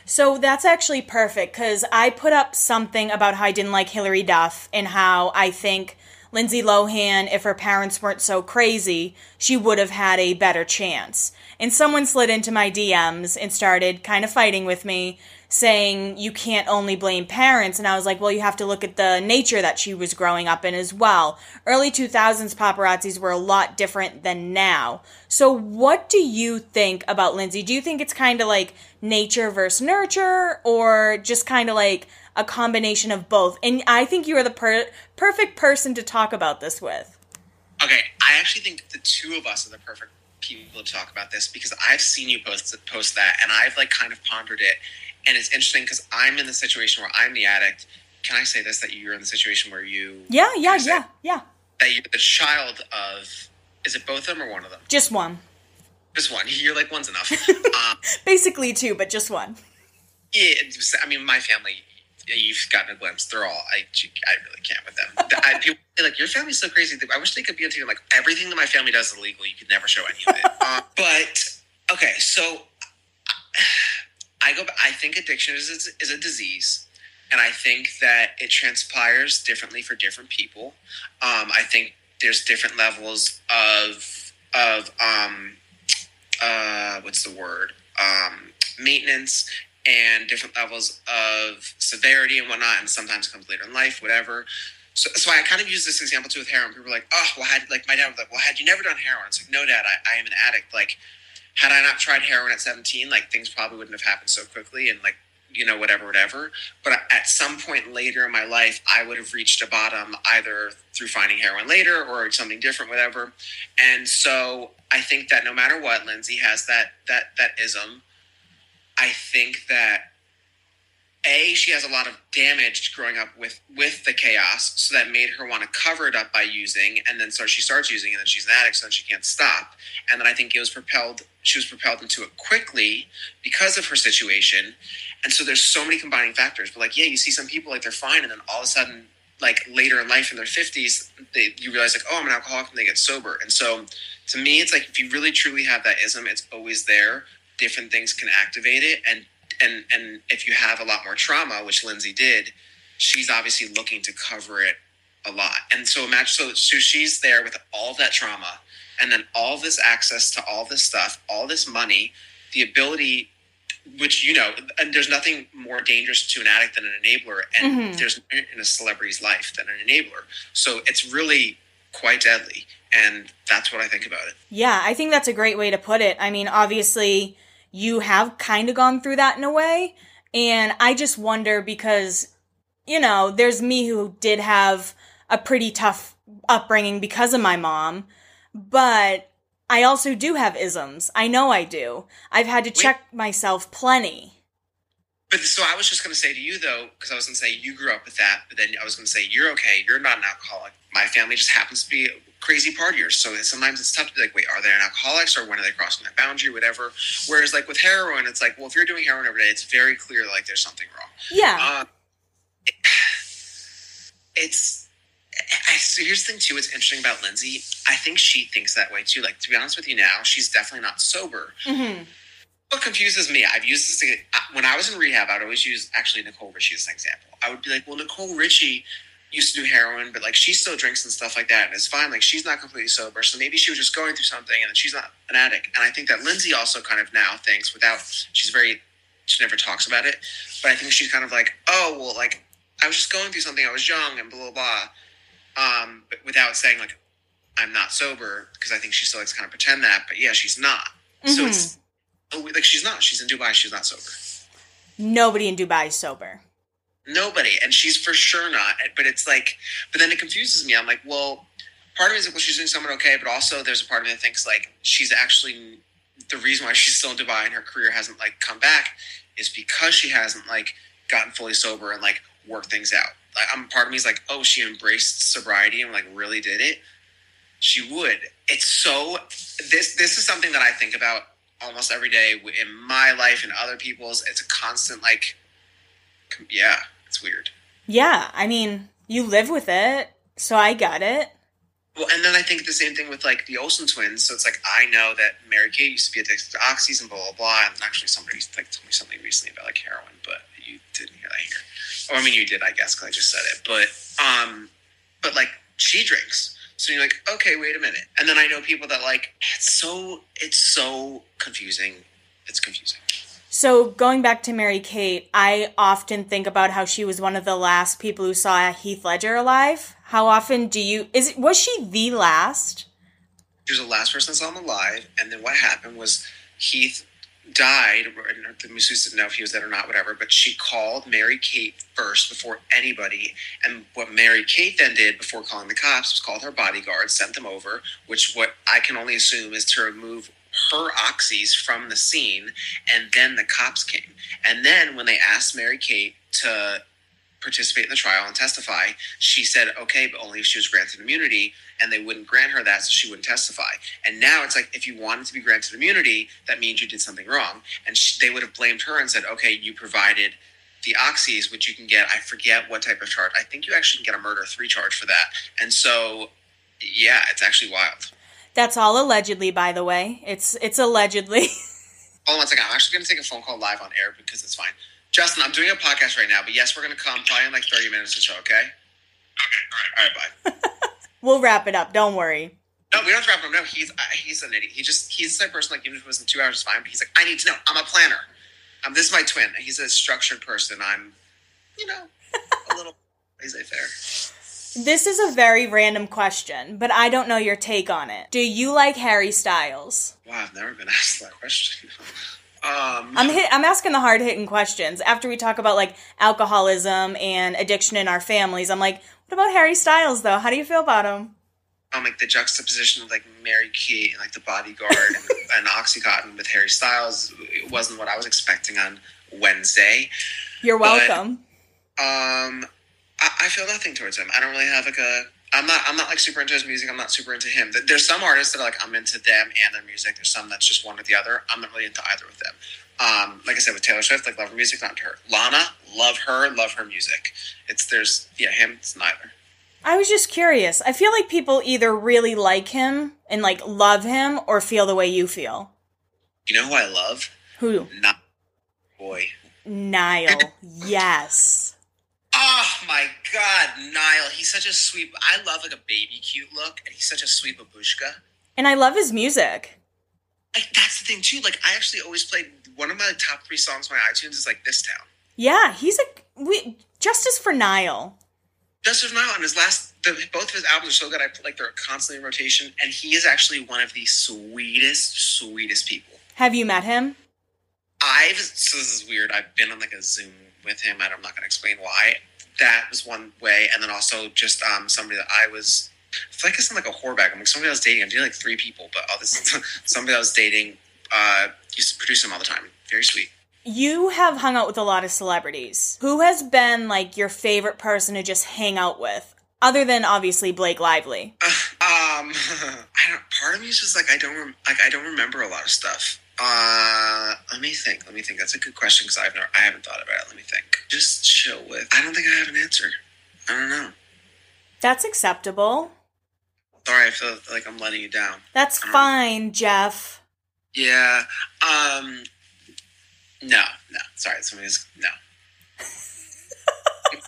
So that's actually perfect because I put up something about how I didn't like Hilary Duff and how I think Lindsay Lohan, if her parents weren't so crazy, she would have had a better chance. And someone slid into my DMs and started kind of fighting with me, saying you can't only blame parents. And I was like, well, you have to look at the nature that she was growing up in as well. Early 2000s paparazzis were a lot different than now. So, what do you think about Lindsay? Do you think it's kind of like nature versus nurture, or just kind of like a combination of both? And I think you are the per- perfect person to talk about this with. Okay, I actually think the two of us are the perfect people to talk about this because I've seen you post post that, and I've like kind of pondered it, and it's interesting because I'm in the situation where I'm the addict. Can I say this? That you're in the situation where you Yeah, yeah, Can I say yeah, yeah. that you're the child of is it both of them or one of them? Just one. Just one. You're like one's enough. um, Basically two, but just one. yeah, I mean, my family, you've gotten a glimpse. They're all. I. I really can't with them. I, people like your family's so crazy. I wish they could be on TV. Like everything that my family does is illegal. You could never show any of it. uh, but okay, so I go. I think addiction is is a disease, and I think that it transpires differently for different people. Um, I think there's different levels of of um, uh, what's the word um, maintenance and different levels of severity and whatnot, and sometimes comes later in life, whatever. So, so I kind of use this example too with heroin. People are like, "Oh, well, had like my dad was like, well, had you never done heroin?" It's like, "No, dad, I, I am an addict. Like, had I not tried heroin at 17, like things probably wouldn't have happened so quickly, and like, you know, whatever, whatever. But at some point later in my life, I would have reached a bottom either through finding heroin later or something different, whatever. And so I think that no matter what, Lindsay has that that that ism. I think that a she has a lot of damage growing up with with the chaos, so that made her want to cover it up by using, and then so she starts using, and then she's an addict, so then she can't stop. And then I think it was propelled. She was propelled into it quickly because of her situation, and so there's so many combining factors. But like, yeah, you see some people like they're fine, and then all of a sudden, like later in life in their fifties, they you realize like, oh, I'm an alcoholic, and they get sober. And so to me, it's like if you really truly have that ism, it's always there. Different things can activate it, and and and if you have a lot more trauma, which Lindsay did, she's obviously looking to cover it a lot. And so imagine so, so she's there with all that trauma and then all this access to all this stuff, all this money, the ability which you know, and there's nothing more dangerous to an addict than an enabler, and Mhm. there's in a celebrity's life than an enabler. So it's really quite deadly, and that's what I think about it. Yeah, I think that's a great way to put it. I mean, obviously, you have kind of gone through that in a way. And I just wonder because, you know, there's me who did have a pretty tough upbringing because of my mom, but I also do have isms. I know I do. I've had to check myself plenty. But so I was just going to say to you though, because I was going to say you grew up with that, but then I was going to say you're okay. You're not an alcoholic. My family just happens to be crazy partiers, so sometimes it's tough to be like, wait, are they an alcoholics or when are they crossing that boundary, whatever. Whereas like with heroin, it's like, well, if you're doing heroin every day, it's very clear like there's something wrong. Yeah. It- it's. I, so here's the thing too. What's interesting about Lindsay, I think she thinks that way too. Like to be honest with you, now she's definitely not sober. hmm What confuses me, I've used this to, when I was in rehab. I'd always use actually Nicole Richie as an example. I would be like, well, Nicole Richie used to do heroin, but like she still drinks and stuff like that, and it's fine. Like she's not completely sober, so maybe she was just going through something, and she's not an addict. And I think that Lindsay also kind of now thinks, without she's very, she never talks about it, but I think she's kind of like, oh well, like I was just going through something. I was young and blah blah blah, um, but without saying like I'm not sober because I think she still likes to kind of pretend that, but yeah, she's not. So Mhm. it's oh, like she's not. She's in Dubai. She's not sober. Nobody in Dubai is sober. Nobody, and she's for sure not. But it's like, but then it confuses me. I'm like, well, part of me is like, well, she's doing someone okay, but also there's a part of me that thinks like she's actually the reason why she's still in Dubai and her career hasn't like come back is because she hasn't like gotten fully sober and like worked things out. Like, I'm part of me is like, oh, she embraced sobriety and like really did it. She would. It's so. This this is something that I think about almost every day in my life and other people's. It's a constant like, yeah, it's weird. Yeah, I mean, you live with it, so I got it. Well, and then I think the same thing with like the Olsen twins. So it's like I know that Mary Kate used to be addicted to oxys and blah blah blah. And actually, somebody like told me something recently about like heroin, but you didn't hear that here. Or I mean, you did, I guess, because I just said it. But um, but like she drinks. So you're like, okay, wait a minute. And then I know people that like it's so it's so confusing. It's confusing. So going back to Mary Kate, I often think about how she was one of the last people who saw Heath Ledger alive. How often do you is was she the last? She was the last person that saw him alive, and then what happened was Heath died. The masseuse didn't know if he was dead or not, whatever. But she called Mary Kate first before anybody. And what Mary Kate then did before calling the cops was called her bodyguard, sent them over, which what I can only assume is to remove her oxys from the scene. And then the cops came. And then when they asked Mary Kate to participate in the trial and testify, she said, okay, but only if she was granted immunity, and they wouldn't grant her that, so she wouldn't testify. And now it's like, if you wanted to be granted immunity, that means you did something wrong. And she, they would have blamed her and said, okay, you provided the oxys, which you can get, I forget what type of charge. I think you actually can get a murder three charge for that. And so, yeah, it's actually wild. That's all allegedly, by the way. It's it's allegedly. Hold on one second. I'm actually going to take a phone call live on air because it's fine. Justin, I'm doing a podcast right now, but yes, we're going to come probably in like 30 minutes or so, okay? Okay, all right. All right, bye. we'll wrap it up. Don't worry. No, we don't have to wrap it up. No, he's uh, he's an idiot. He just he's the type of person like even if it was in two hours, it's fine. But he's like, I need to know. I'm a planner. Um, this is my twin. He's a structured person. I'm, you know, a little laissez faire. This is a very random question, but I don't know your take on it. Do you like Harry Styles? Wow, I've never been asked that question. Um, I'm hit, I'm asking the hard hitting questions after we talk about like alcoholism and addiction in our families. I'm like, what about Harry Styles though? How do you feel about him? um, like the juxtaposition of like Mary Kate and like the bodyguard and, and OxyContin with Harry Styles it wasn't what I was expecting on Wednesday. You're But- welcome. Um, I, I feel nothing towards him. I don't really have like a. I'm not. I'm not like super into his music. I'm not super into him. There's some artists that are like I'm into them and their music. There's some that's just one or the other. I'm not really into either of them. Um, like I said with Taylor Swift, like love her music, not into her. Lana, love her, love her music. It's there's yeah him. It's neither. I was just curious. I feel like people either really like him and like love him or feel the way you feel. You know who I love? Who? Not boy. Niall. yes. Oh my god, Niall. He's such a sweet. I love like a baby cute look, and he's such a sweet babushka. And I love his music. Like that's the thing too. Like I actually always played one of my top three songs on my iTunes is like this town. Yeah, he's a we justice for Niall. Justice Niall and his last, the, both of his albums are so good. I put like they're constantly in rotation, and he is actually one of the sweetest, sweetest people. Have you met him? I've so this is weird. I've been on like a Zoom with him, and I'm not going to explain why. That was one way, and then also just um somebody that I was. I feel like I sound like a whorebag. I'm like somebody I was dating. I'm dating like three people, but oh, this somebody I was dating uh used to produce him all the time. Very sweet. You have hung out with a lot of celebrities. Who has been like your favorite person to just hang out with? Other than obviously Blake Lively. um, I don't. Part of me is just like I don't rem- like I don't remember a lot of stuff. Uh, let me think. Let me think. That's a good question because I've never, I haven't thought about it. Let me think. Just chill with. I don't think I have an answer. I don't know. That's acceptable. Sorry, I feel like I'm letting you down. That's Um, fine, Jeff. Yeah. Um. No. No. Sorry. Somebody's no.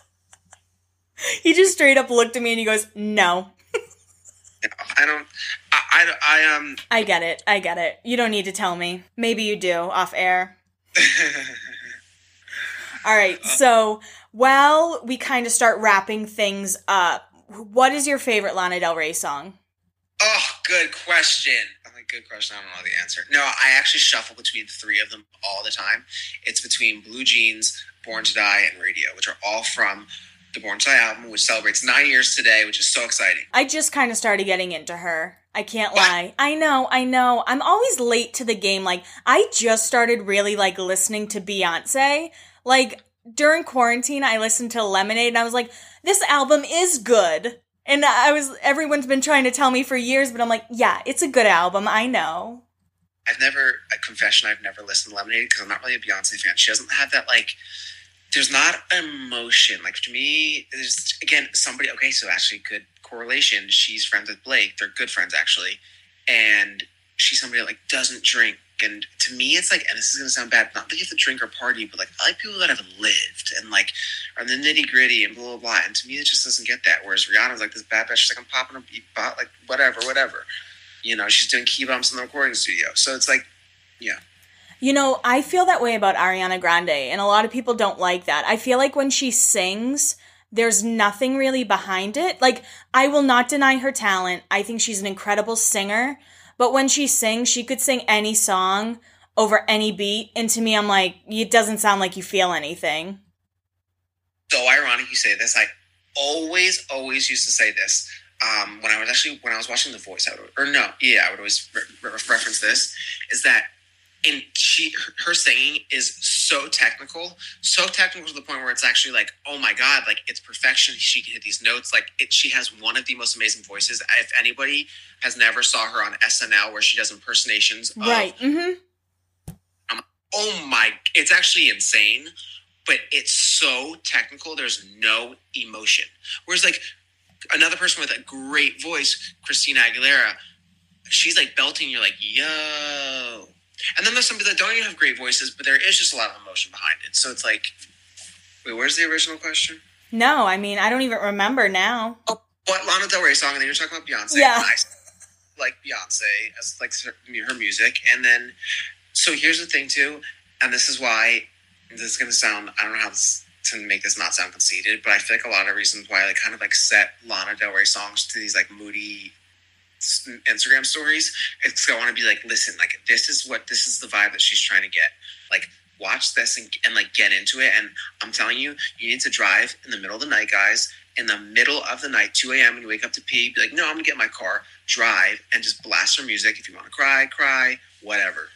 He just straight up looked at me and he goes, no, I don't. I, I. I um. I get it. I get it. You don't need to tell me. Maybe you do off air. All right. So, while we kind of start wrapping things up, what is your favorite Lana Del Rey song? Oh, good question. I'm like, good question. I don't know the answer. No, I actually shuffle between three of them all the time. It's between Blue Jeans, Born to Die, and Radio, which are all from the Born Die album, which celebrates nine years today, which is so exciting. I just kind of started getting into her. I can't What? lie. I know, I know. I'm always late to the game. Like, I just started really like listening to Beyonce. Like, during quarantine, I listened to Lemonade and I was like, this album is good. And I was, everyone's been trying to tell me for years, but I'm like, yeah, it's a good album. I know. I've never, a confession, I've never listened to Lemonade because I'm not really a Beyonce fan. She doesn't have that, like, there's not emotion. Like to me, there's again somebody. Okay, so actually, good correlation. She's friends with Blake. They're good friends actually, and she's somebody that like doesn't drink. And to me, it's like, and this is gonna sound bad, not that you have to drink or party, but like I like people that have lived and like are the nitty gritty and blah blah blah. And to me, it just doesn't get that. Whereas Rihanna's like this bad bitch. She's like, I'm popping a bot, like whatever, whatever. You know, she's doing key bumps in the recording studio. So it's like, yeah. You know, I feel that way about Ariana Grande, and a lot of people don't like that. I feel like when she sings, there's nothing really behind it. Like, I will not deny her talent. I think she's an incredible singer. But when she sings, she could sing any song over any beat. And to me, I'm like, it doesn't sound like you feel anything. So ironic you say this. I always, always used to say this. Um, when I was actually when I was watching The Voice, I would, or no, yeah, I would always re- re- reference this. Is that and she her singing is so technical so technical to the point where it's actually like oh my god like it's perfection. She can hit these notes. Like it, she has one of the most amazing voices. If anybody has never saw her on snl where she does impersonations right of, mm-hmm. um, oh my it's actually insane but it's so technical there's no emotion. Whereas like another person with a great voice christina aguilera she's like belting you're like yo and then there's some people that don't even have great voices, but there is just a lot of emotion behind it. So it's like, wait, where's the original question? No, I mean, I don't even remember now. Oh, what Lana Del Rey song? And then you're talking about Beyonce. Yeah. I like Beyonce as like her music. And then, so here's the thing too, and this is why this is going to sound, I don't know how this, to make this not sound conceited, but I feel like a lot of reasons why I kind of like set Lana Del Rey songs to these like moody Instagram stories. It's I want to be like, listen, like this is what this is the vibe that she's trying to get. Like watch this and, and like get into it. And I'm telling you, you need to drive in the middle of the night, guys. In the middle of the night, 2 a.m. when you wake up to pee, be like, no, I'm gonna get my car, drive, and just blast her music. If you want to cry, cry, whatever.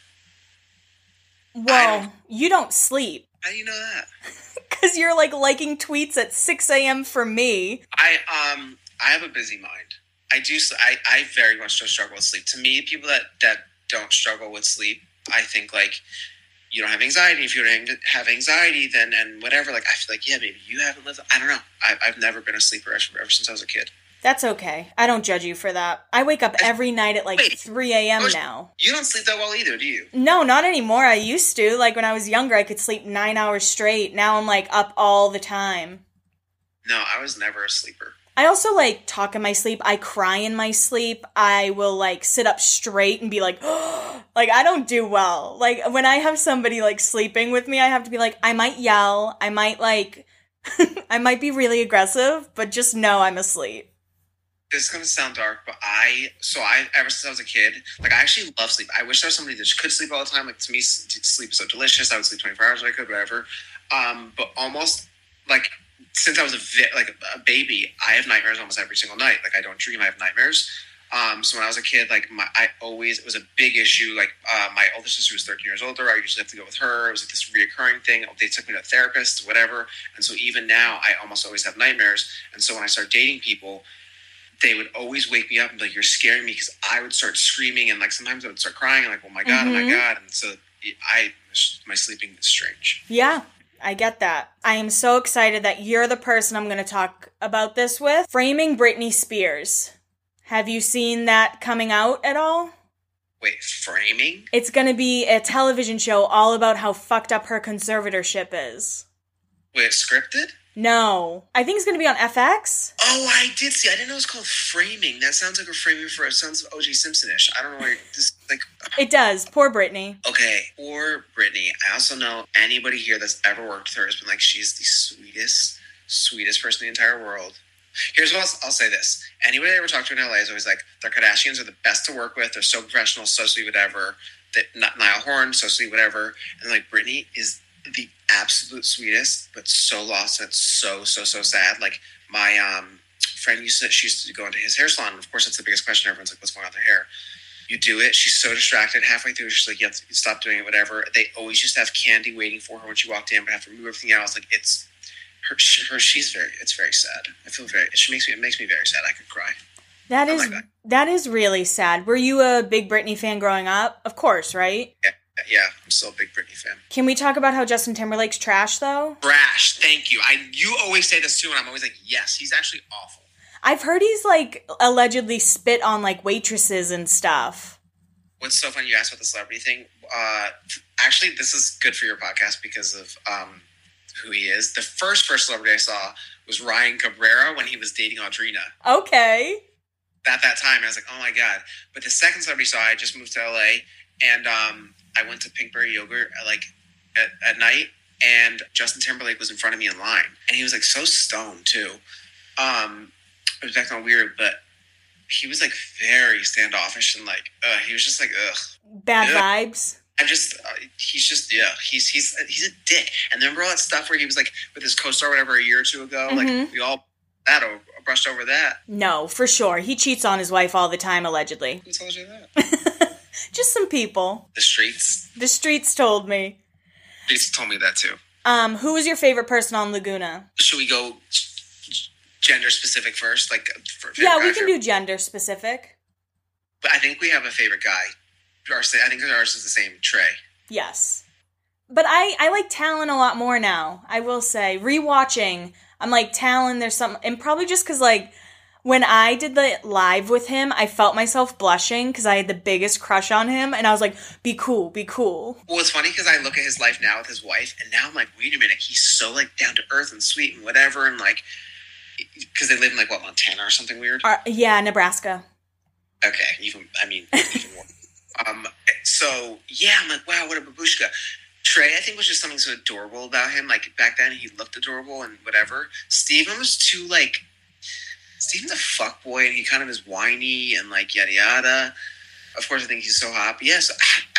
Well, you don't sleep. How do you know that? Because you're like liking tweets at 6 a.m. for me. I um I have a busy mind. I do. I, I very much don't struggle with sleep. To me, people that that don't struggle with sleep, I think like you don't have anxiety. If you don't have anxiety, then and whatever, like I feel like yeah, maybe you haven't lived. I don't know. I, have never been a sleeper ever, ever since I was a kid. That's okay. I don't judge you for that. I wake up every night at like Wait, 3 a.m. Oh, now. You don't sleep that well either, do you? No, not anymore. I used to. Like when I was younger, I could sleep nine hours straight. Now I'm like up all the time. No, I was never a sleeper. I also like talk in my sleep. I cry in my sleep. I will like sit up straight and be like, like I don't do well. Like when I have somebody like sleeping with me, I have to be like, I might yell. I might like, I might be really aggressive, but just know I'm asleep. This is gonna sound dark, but I so I ever since I was a kid, like I actually love sleep. I wish there was somebody that could sleep all the time. Like to me, sleep is so delicious. I would sleep twenty four hours if I could, whatever. Um, but almost like since I was a vi- like a baby, I have nightmares almost every single night. Like I don't dream, I have nightmares. Um, so when I was a kid, like my, I always it was a big issue. Like uh, my older sister was 13 years older. I usually have to go with her. It was like this reoccurring thing. They took me to a therapist, whatever. And so even now, I almost always have nightmares. And so when I start dating people, they would always wake me up and be like, "You're scaring me," because I would start screaming and like sometimes I would start crying, like, "Oh my god, mm-hmm. oh my mm-hmm. god!" And so I my sleeping is strange. Yeah, I get that. I am so excited that you're the person I'm going to talk about this with. Framing Britney Spears. Have you seen that coming out at all? Wait, framing? It's going to be a television show all about how fucked up her conservatorship is. Wait, scripted? No. I think it's going to be on FX. Oh, I did see. I didn't know it was called Framing. That sounds like a framing for. It sounds OJ Simpson-ish. I don't know where this like. It does. Poor Britney. Okay, poor Britney. I also know anybody here that's ever worked with her has been like, she's the sweetest, sweetest person in the entire world. Here's what I'll, I'll say: This anybody I ever talked to in LA is always like, the Kardashians are the best to work with. They're so professional, so sweet, whatever. That Niall Horan, so sweet, whatever. And like Britney is the absolute sweetest, but so lost. It's so so so sad. Like my um, friend used to she used to go into his hair salon. Of course, that's the biggest question. Everyone's like, "What's going on with her hair?" You do it. She's so distracted. Halfway through, she's like, "Yeah, stop doing it. Whatever." They always just have candy waiting for her when she walked in, but have to remove everything else. Like it's her. her she's very. It's very sad. I feel very. She makes me. It makes me very sad. I could cry. That is that is really sad. Were you a big Britney fan growing up? Of course, right? Yeah yeah, I'm still a big Britney fan. Can we talk about how Justin Timberlake's trash though? Brash, thank you. I you always say this too, and I'm always like, yes, he's actually awful. I've heard he's like allegedly spit on like waitresses and stuff. What's so funny? You asked about the celebrity thing. Uh, actually, this is good for your podcast because of um, who he is. The first first celebrity I saw was Ryan Cabrera when he was dating Audrina. Okay. At that time, I was like, oh my god. But the second celebrity I saw, I just moved to LA, and um, I went to Pinkberry Yogurt at, like at, at night, and Justin Timberlake was in front of me in line, and he was like so stoned too. Um, it was acting weird, but he was like very standoffish and like uh, he was just like ugh. Bad Yeah. vibes. I just uh, he's just yeah he's he's he's a dick. And remember all that stuff where he was like with his co-star whatever a year or two ago. Mhm. Like we all that over, brushed over that. No, for sure. He cheats on his wife all the time, allegedly. Who told you that? Just some people. the streets. The streets told me. Streets told me that too. Um, who was your favorite person on Laguna? Should we go gender specific first? Like Yeah, we can do gender specific. But I think we have a favorite guy. Ours, I think ours is the same. Trey. Yes. But I I like Talan a lot more now. I will say, rewatching, I'm like Talan. There's some, and probably just because like when I did the live with him, I felt myself blushing because I had the biggest crush on him, and I was like, "Be cool, be cool." Well, it's funny because I look at his life now with his wife, and now I'm like, wait a minute, he's so like down to earth and sweet and whatever, and like, because they live in like what Montana or something weird. Uh, yeah, Nebraska. Okay, even I mean, even more. Um, so yeah, I'm like, wow, what a babushka. Trey, I think was just something so adorable about him. Like back then, he looked adorable and whatever. Stephen was too like, Stephen's a fuck boy, and he kind of is whiny and like yada yada. Of course, I think he's so hot. But yes,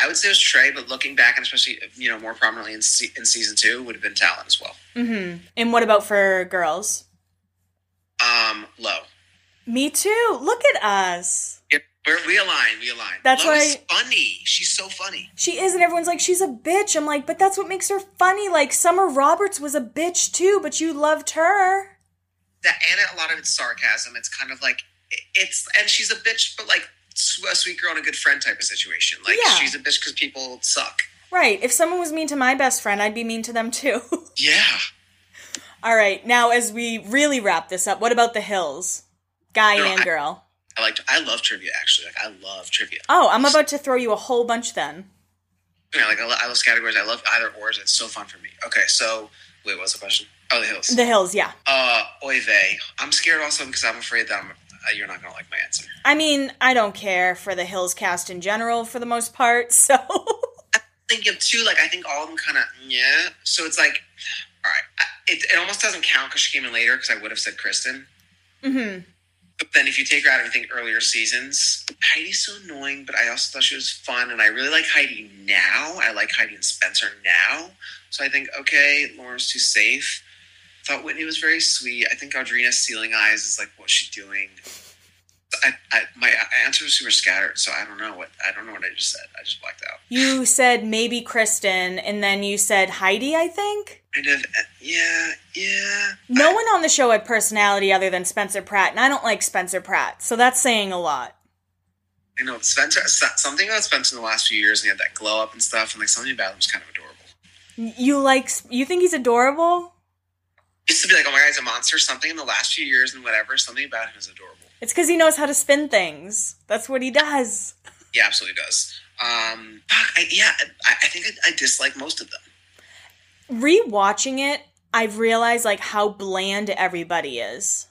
I would say it was Trey, but looking back, and especially you know more prominently in, se- in season two, would have been Talan as well. Mm-hmm. And what about for girls? Um, Lo. Me too. Look at us. Yep, we're, we align. We align. That's why- funny. She's so funny. She is, and everyone's like, she's a bitch. I'm like, but that's what makes her funny. Like, Summer Roberts was a bitch too, but you loved her. That and a lot of it's sarcasm. It's kind of like it's and she's a bitch, but like a sweet girl and a good friend type of situation. Like Yeah. she's a bitch because people suck. Right. If someone was mean to my best friend, I'd be mean to them too. Yeah, All right. Now, as we really wrap this up, what about the hills? Guy No, and I- girl. I like I love trivia actually. Like I love trivia. Oh, I'm about to throw you a whole bunch then. Yeah, like I love, I love categories. I love either ors. It's so fun for me. Okay, so wait, what's the question? Oh, the hills. The hills, yeah. uh, oy vey. I'm scared also because I'm afraid that I'm, uh, you're not gonna like my answer. I mean, I don't care for the hills cast in general for the most part, so. I think of two. Like I think all of them kind of yeah. So it's like, all right, I, it, it almost doesn't count because she came in later because I would have said Kristen. hmm But then if you take her out of everything earlier seasons, Heidi's so annoying, but I also thought she was fun, and I really like Heidi now. I like Heidi and Spencer now. So I think, okay, Lauren's too safe. I thought Whitney was very sweet. I think Audrina stealing eyes is like, what's she doing? I, I, my answer was super scattered, so I don't know what I don't know what I just said. I just blacked out. You said maybe Kristen, and then you said Heidi, I think? Kind of, uh, yeah, yeah. No one on the show had personality other than Spencer Pratt, and I don't like Spencer Pratt, so that's saying a lot. I know Spencer. Something about Spencer in the last few years, and he had that glow up and stuff, and like something about him was kind of adorable. You like, you think he's adorable? Used to be like, oh my god, he's a monster. Something in the last few years and whatever, something about him is adorable. It's because he knows how to spin things. That's what he does. He absolutely does. Um, I, yeah, I, I think I, I dislike most of them. Rewatching it, I've realized like how bland everybody is.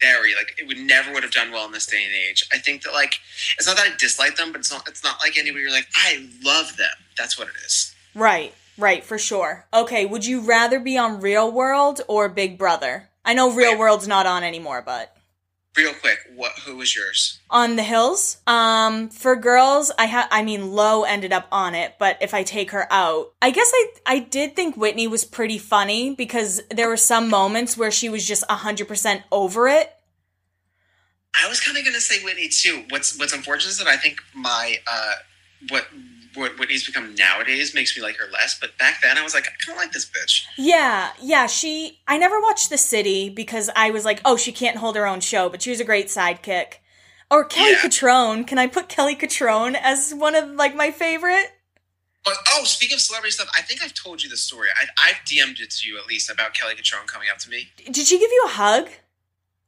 Very like it would never would have done well in this day and age. I think that like it's not that I dislike them, but it's not it's not like anybody you're like I love them. That's what it is. Right, right, for sure. Okay, would you rather be on Real World or Big Brother? I know Real Wait. World's not on anymore, but Real quick, what who was yours? on the hills. Um, for girls, I ha- I mean, Lo ended up on it, but if I take her out, I guess I I did think Whitney was pretty funny because there were some moments where she was just hundred percent over it. I was kind of gonna say Whitney too. What's what's unfortunate is that I think my uh what what Whitney's become nowadays makes me like her less. But back then I was like I kind of like this bitch. Yeah, yeah. She. I never watched The City because I was like, oh, she can't hold her own show, but she was a great sidekick. Or Kelly Yeah. Cutrone. Can I put Kelly Cutrone as one of like my favorite? But oh, speaking of celebrity stuff, I think I've told you the story. I, I've DM'd it to you at least about Kelly Cutrone coming up to me. Did she give you a hug?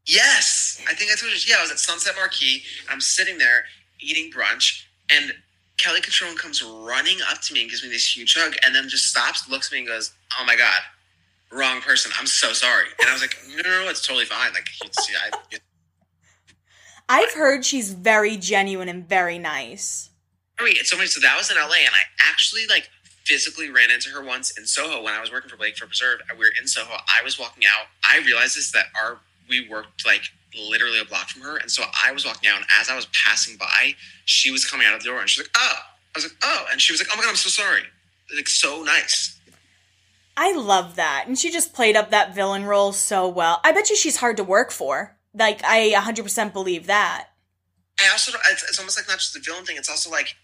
Yes, I think I told you. Yeah, I was at Sunset Marquis. I'm sitting there eating brunch, and Kelly Cutrone comes running up to me and gives me this huge hug, and then just stops, looks at me, and goes, "Oh my god, wrong person. I'm so sorry." And I was like, "No, no, no it's totally fine. Like, it's, yeah, I, I've heard she's very genuine and very nice. Wait, it's so funny. So that was in LA, and I actually like physically ran into her once in Soho when I was working for Blake for Preserve. We were in Soho. I was walking out. I realized this that our we worked like literally a block from her, and so I was walking out. And as I was passing by, she was coming out of the door, and she's like, "Oh," I was like, "Oh," and she was like, "Oh my god, I'm so sorry." Like so nice. I love that. And she just played up that villain role so well. I bet you she's hard to work for. Like, I 100% believe that. I also it's, it's almost like not just the villain thing. It's also like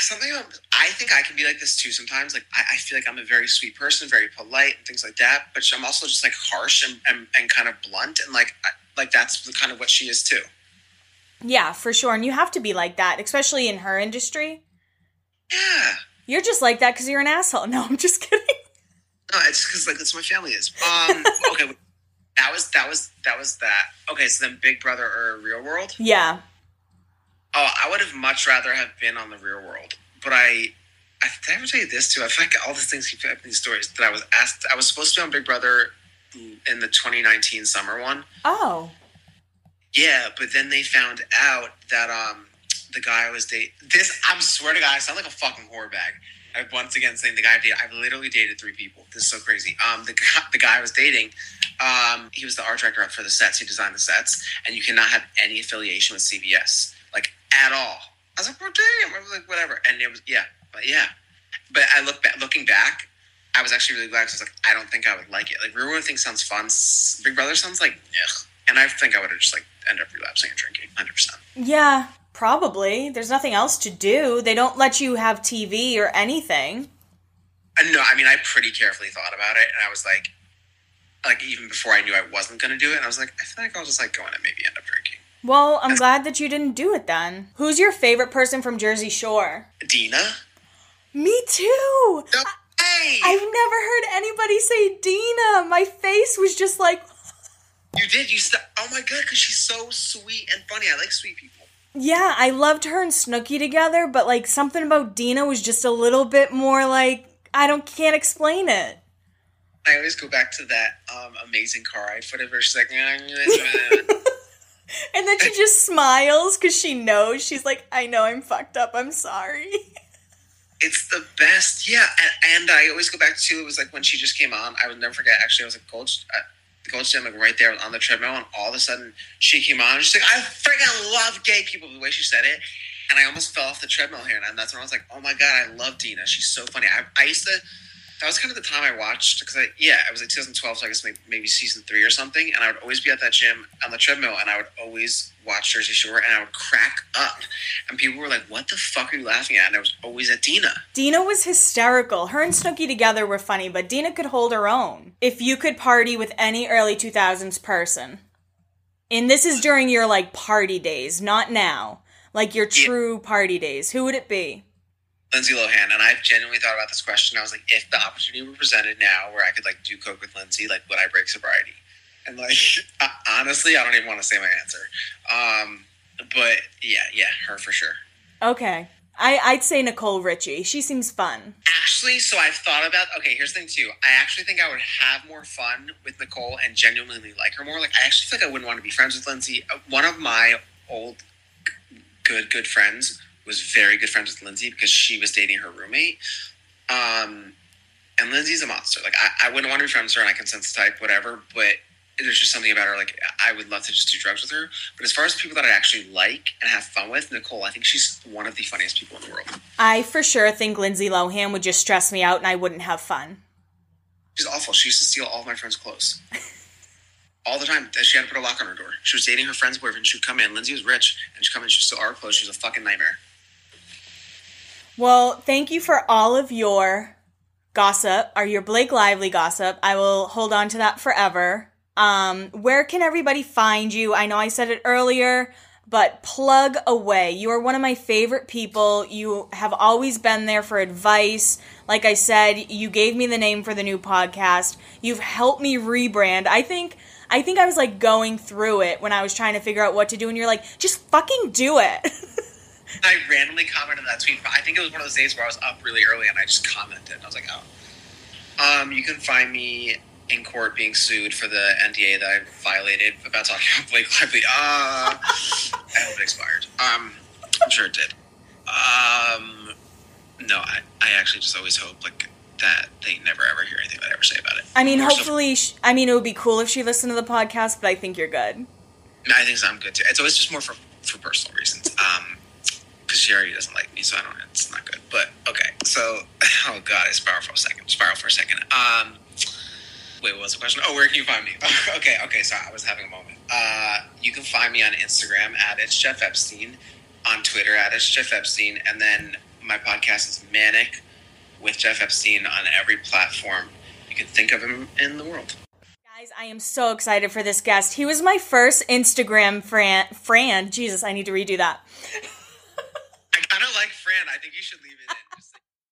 something. About, I think I can be like this too sometimes. Like I, I, feel like I'm a very sweet person, very polite and things like that. But I'm also just like harsh and, and, and kind of blunt and like I, like that's the kind of what she is too. Yeah, for sure. And you have to be like that, especially in her industry. Yeah. You're just like that because you're an asshole. No, I'm just kidding. No, it's because like that's what my family is. Um, okay, that was that was that was that. Okay, so then Big Brother or Real World? Yeah. Oh, I would have much rather have been on the Real World, but I. I did I ever tell you this too? I feel like all these things keep happening. These stories that I was asked. I was supposed to be on Big Brother in the 2019 summer one. Oh. Yeah, but then they found out that um the guy I was dating. This I'm swear to God, I sound like a fucking whore bag. I once again saying the guy I dated. I've literally dated three people. This is so crazy. Um, the guy, the guy I was dating, um, he was the art director for the sets. He designed the sets, and you cannot have any affiliation with CBS, at all. I was like, well, damn. I was like, whatever. And it was, yeah, but yeah. But I look back, looking back, I was actually really glad because I was like, I don't think I would like it. Like, Real World thing sounds fun. Big Brother sounds like, ugh. And I think I would have just like end up relapsing and drinking, hundred percent. Yeah, Probably. There's nothing else to do. They don't let you have TV or anything. Uh, no, I mean, I pretty carefully thought about it, and I was like, like even before I knew I wasn't going to do it, and I was like, I feel like I'll just like go in and maybe end up drinking. Well, I'm glad that you didn't do it then. Who's your favorite person from Jersey Shore? Dina. Me too. No, hey, I've never heard anybody say Dina. My face was just like. you did. You st- Oh my god, because she's so sweet and funny. I like sweet people. Yeah, I loved her and Snooki together, but like something about Dina was just a little bit more like I don't can't explain it. I always go back to that um, amazing car ride footage where she's like, and then she just smiles because she knows she's like, I know I'm fucked up. I'm sorry. It's the best, yeah. And, and I always go back to it was like when she just came on. I would never forget. Actually, I was like, Gold. Uh, the Gym, like right there on the treadmill, and all of a sudden she came on. And she's like, I freaking love gay people. The way she said it, and I almost fell off the treadmill here, and that's when I was like, oh my god, I love Dina. She's so funny. I, I used to. That was kind of the time I watched because I yeah it was like 2012 so I guess maybe, maybe season three or something and I would always be at that gym on the treadmill and I would always watch Jersey Shore and I would crack up and people were like what the fuck are you laughing at and I was always at Dina. Dina was hysterical. Her and Snooki together were funny, but Dina could hold her own. If you could party with any early 2000s person, and this is during your like party days, not now, like your true yeah. party days, who would it be? Lindsay Lohan, and I've genuinely thought about this question. I was like, if the opportunity were presented now, where I could like do coke with Lindsay, like would I break sobriety? And like, honestly, I don't even want to say my answer. Um, but yeah, yeah, her for sure. Okay. I, I'd say Nicole Richie. She seems fun. Actually, so I've thought about. Okay, here's the thing too. I actually think I would have more fun with Nicole and genuinely like her more. Like I actually think I wouldn't want to be friends with Lindsay. Uh, one of my old good good friends was very good friends with Lindsay because she was dating her roommate. Um, and Lindsay's a monster. Like I, I wouldn't want to be friends with her, and I can sense the type, whatever. But there's just something about her. Like I would love to just do drugs with her. But as far as people that I actually like and have fun with, Nicole, I think she's one of the funniest people in the world. I for sure think Lindsay Lohan would just stress me out, and I wouldn't have fun. She's awful. She used to steal all of my friends' clothes. all the time. She had to put a lock on her door. She was dating her friend's boyfriend. She would come in. Lindsay was rich, and she'd come in. She'd steal our clothes. She was a fucking nightmare. Well, thank you for all of your gossip or your Blake Lively gossip. I will hold on to that forever. Um, where can everybody find you? I know I said it earlier, but plug away. You are one of my favorite people. You have always been there for advice. Like I said, you gave me the name for the new podcast. You've helped me rebrand. I think I think I was like going through it when I was trying to figure out what to do and you're like, "Just fucking do it." I randomly commented on that tweet. I think it was one of those days where I was up really early and I just commented. And I was like, oh. Um, you can find me in court being sued for the NDA that I violated about talking about Blake Lively. Uh, I hope it expired. Um, I'm sure it did. Um, no, I, I actually just always hope like that they never ever hear anything that I ever say about it. I mean, More so- hopefully sh- I mean it would be cool if she listened to the podcast, but I think you're good. I think so. I'm good too. It's always just more for for personal reasons. Um, because she already doesn't like me, so I don't. It's not good. But okay. So, oh god, I spiral for a second. Spiral for a second. Um, wait, what was the question? Oh, where can you find me? okay, okay. Sorry, I was having a moment. Uh, you can find me on Instagram at it's Jeff Epstein, on Twitter at it's Jeff Epstein, and then my podcast is Manic with Jeff Epstein on every platform you can think of him in the world. Guys, I am so excited for this guest. He was my first Instagram fran. Fran, Jesus, I need to redo that. I of like Fran. I think you should leave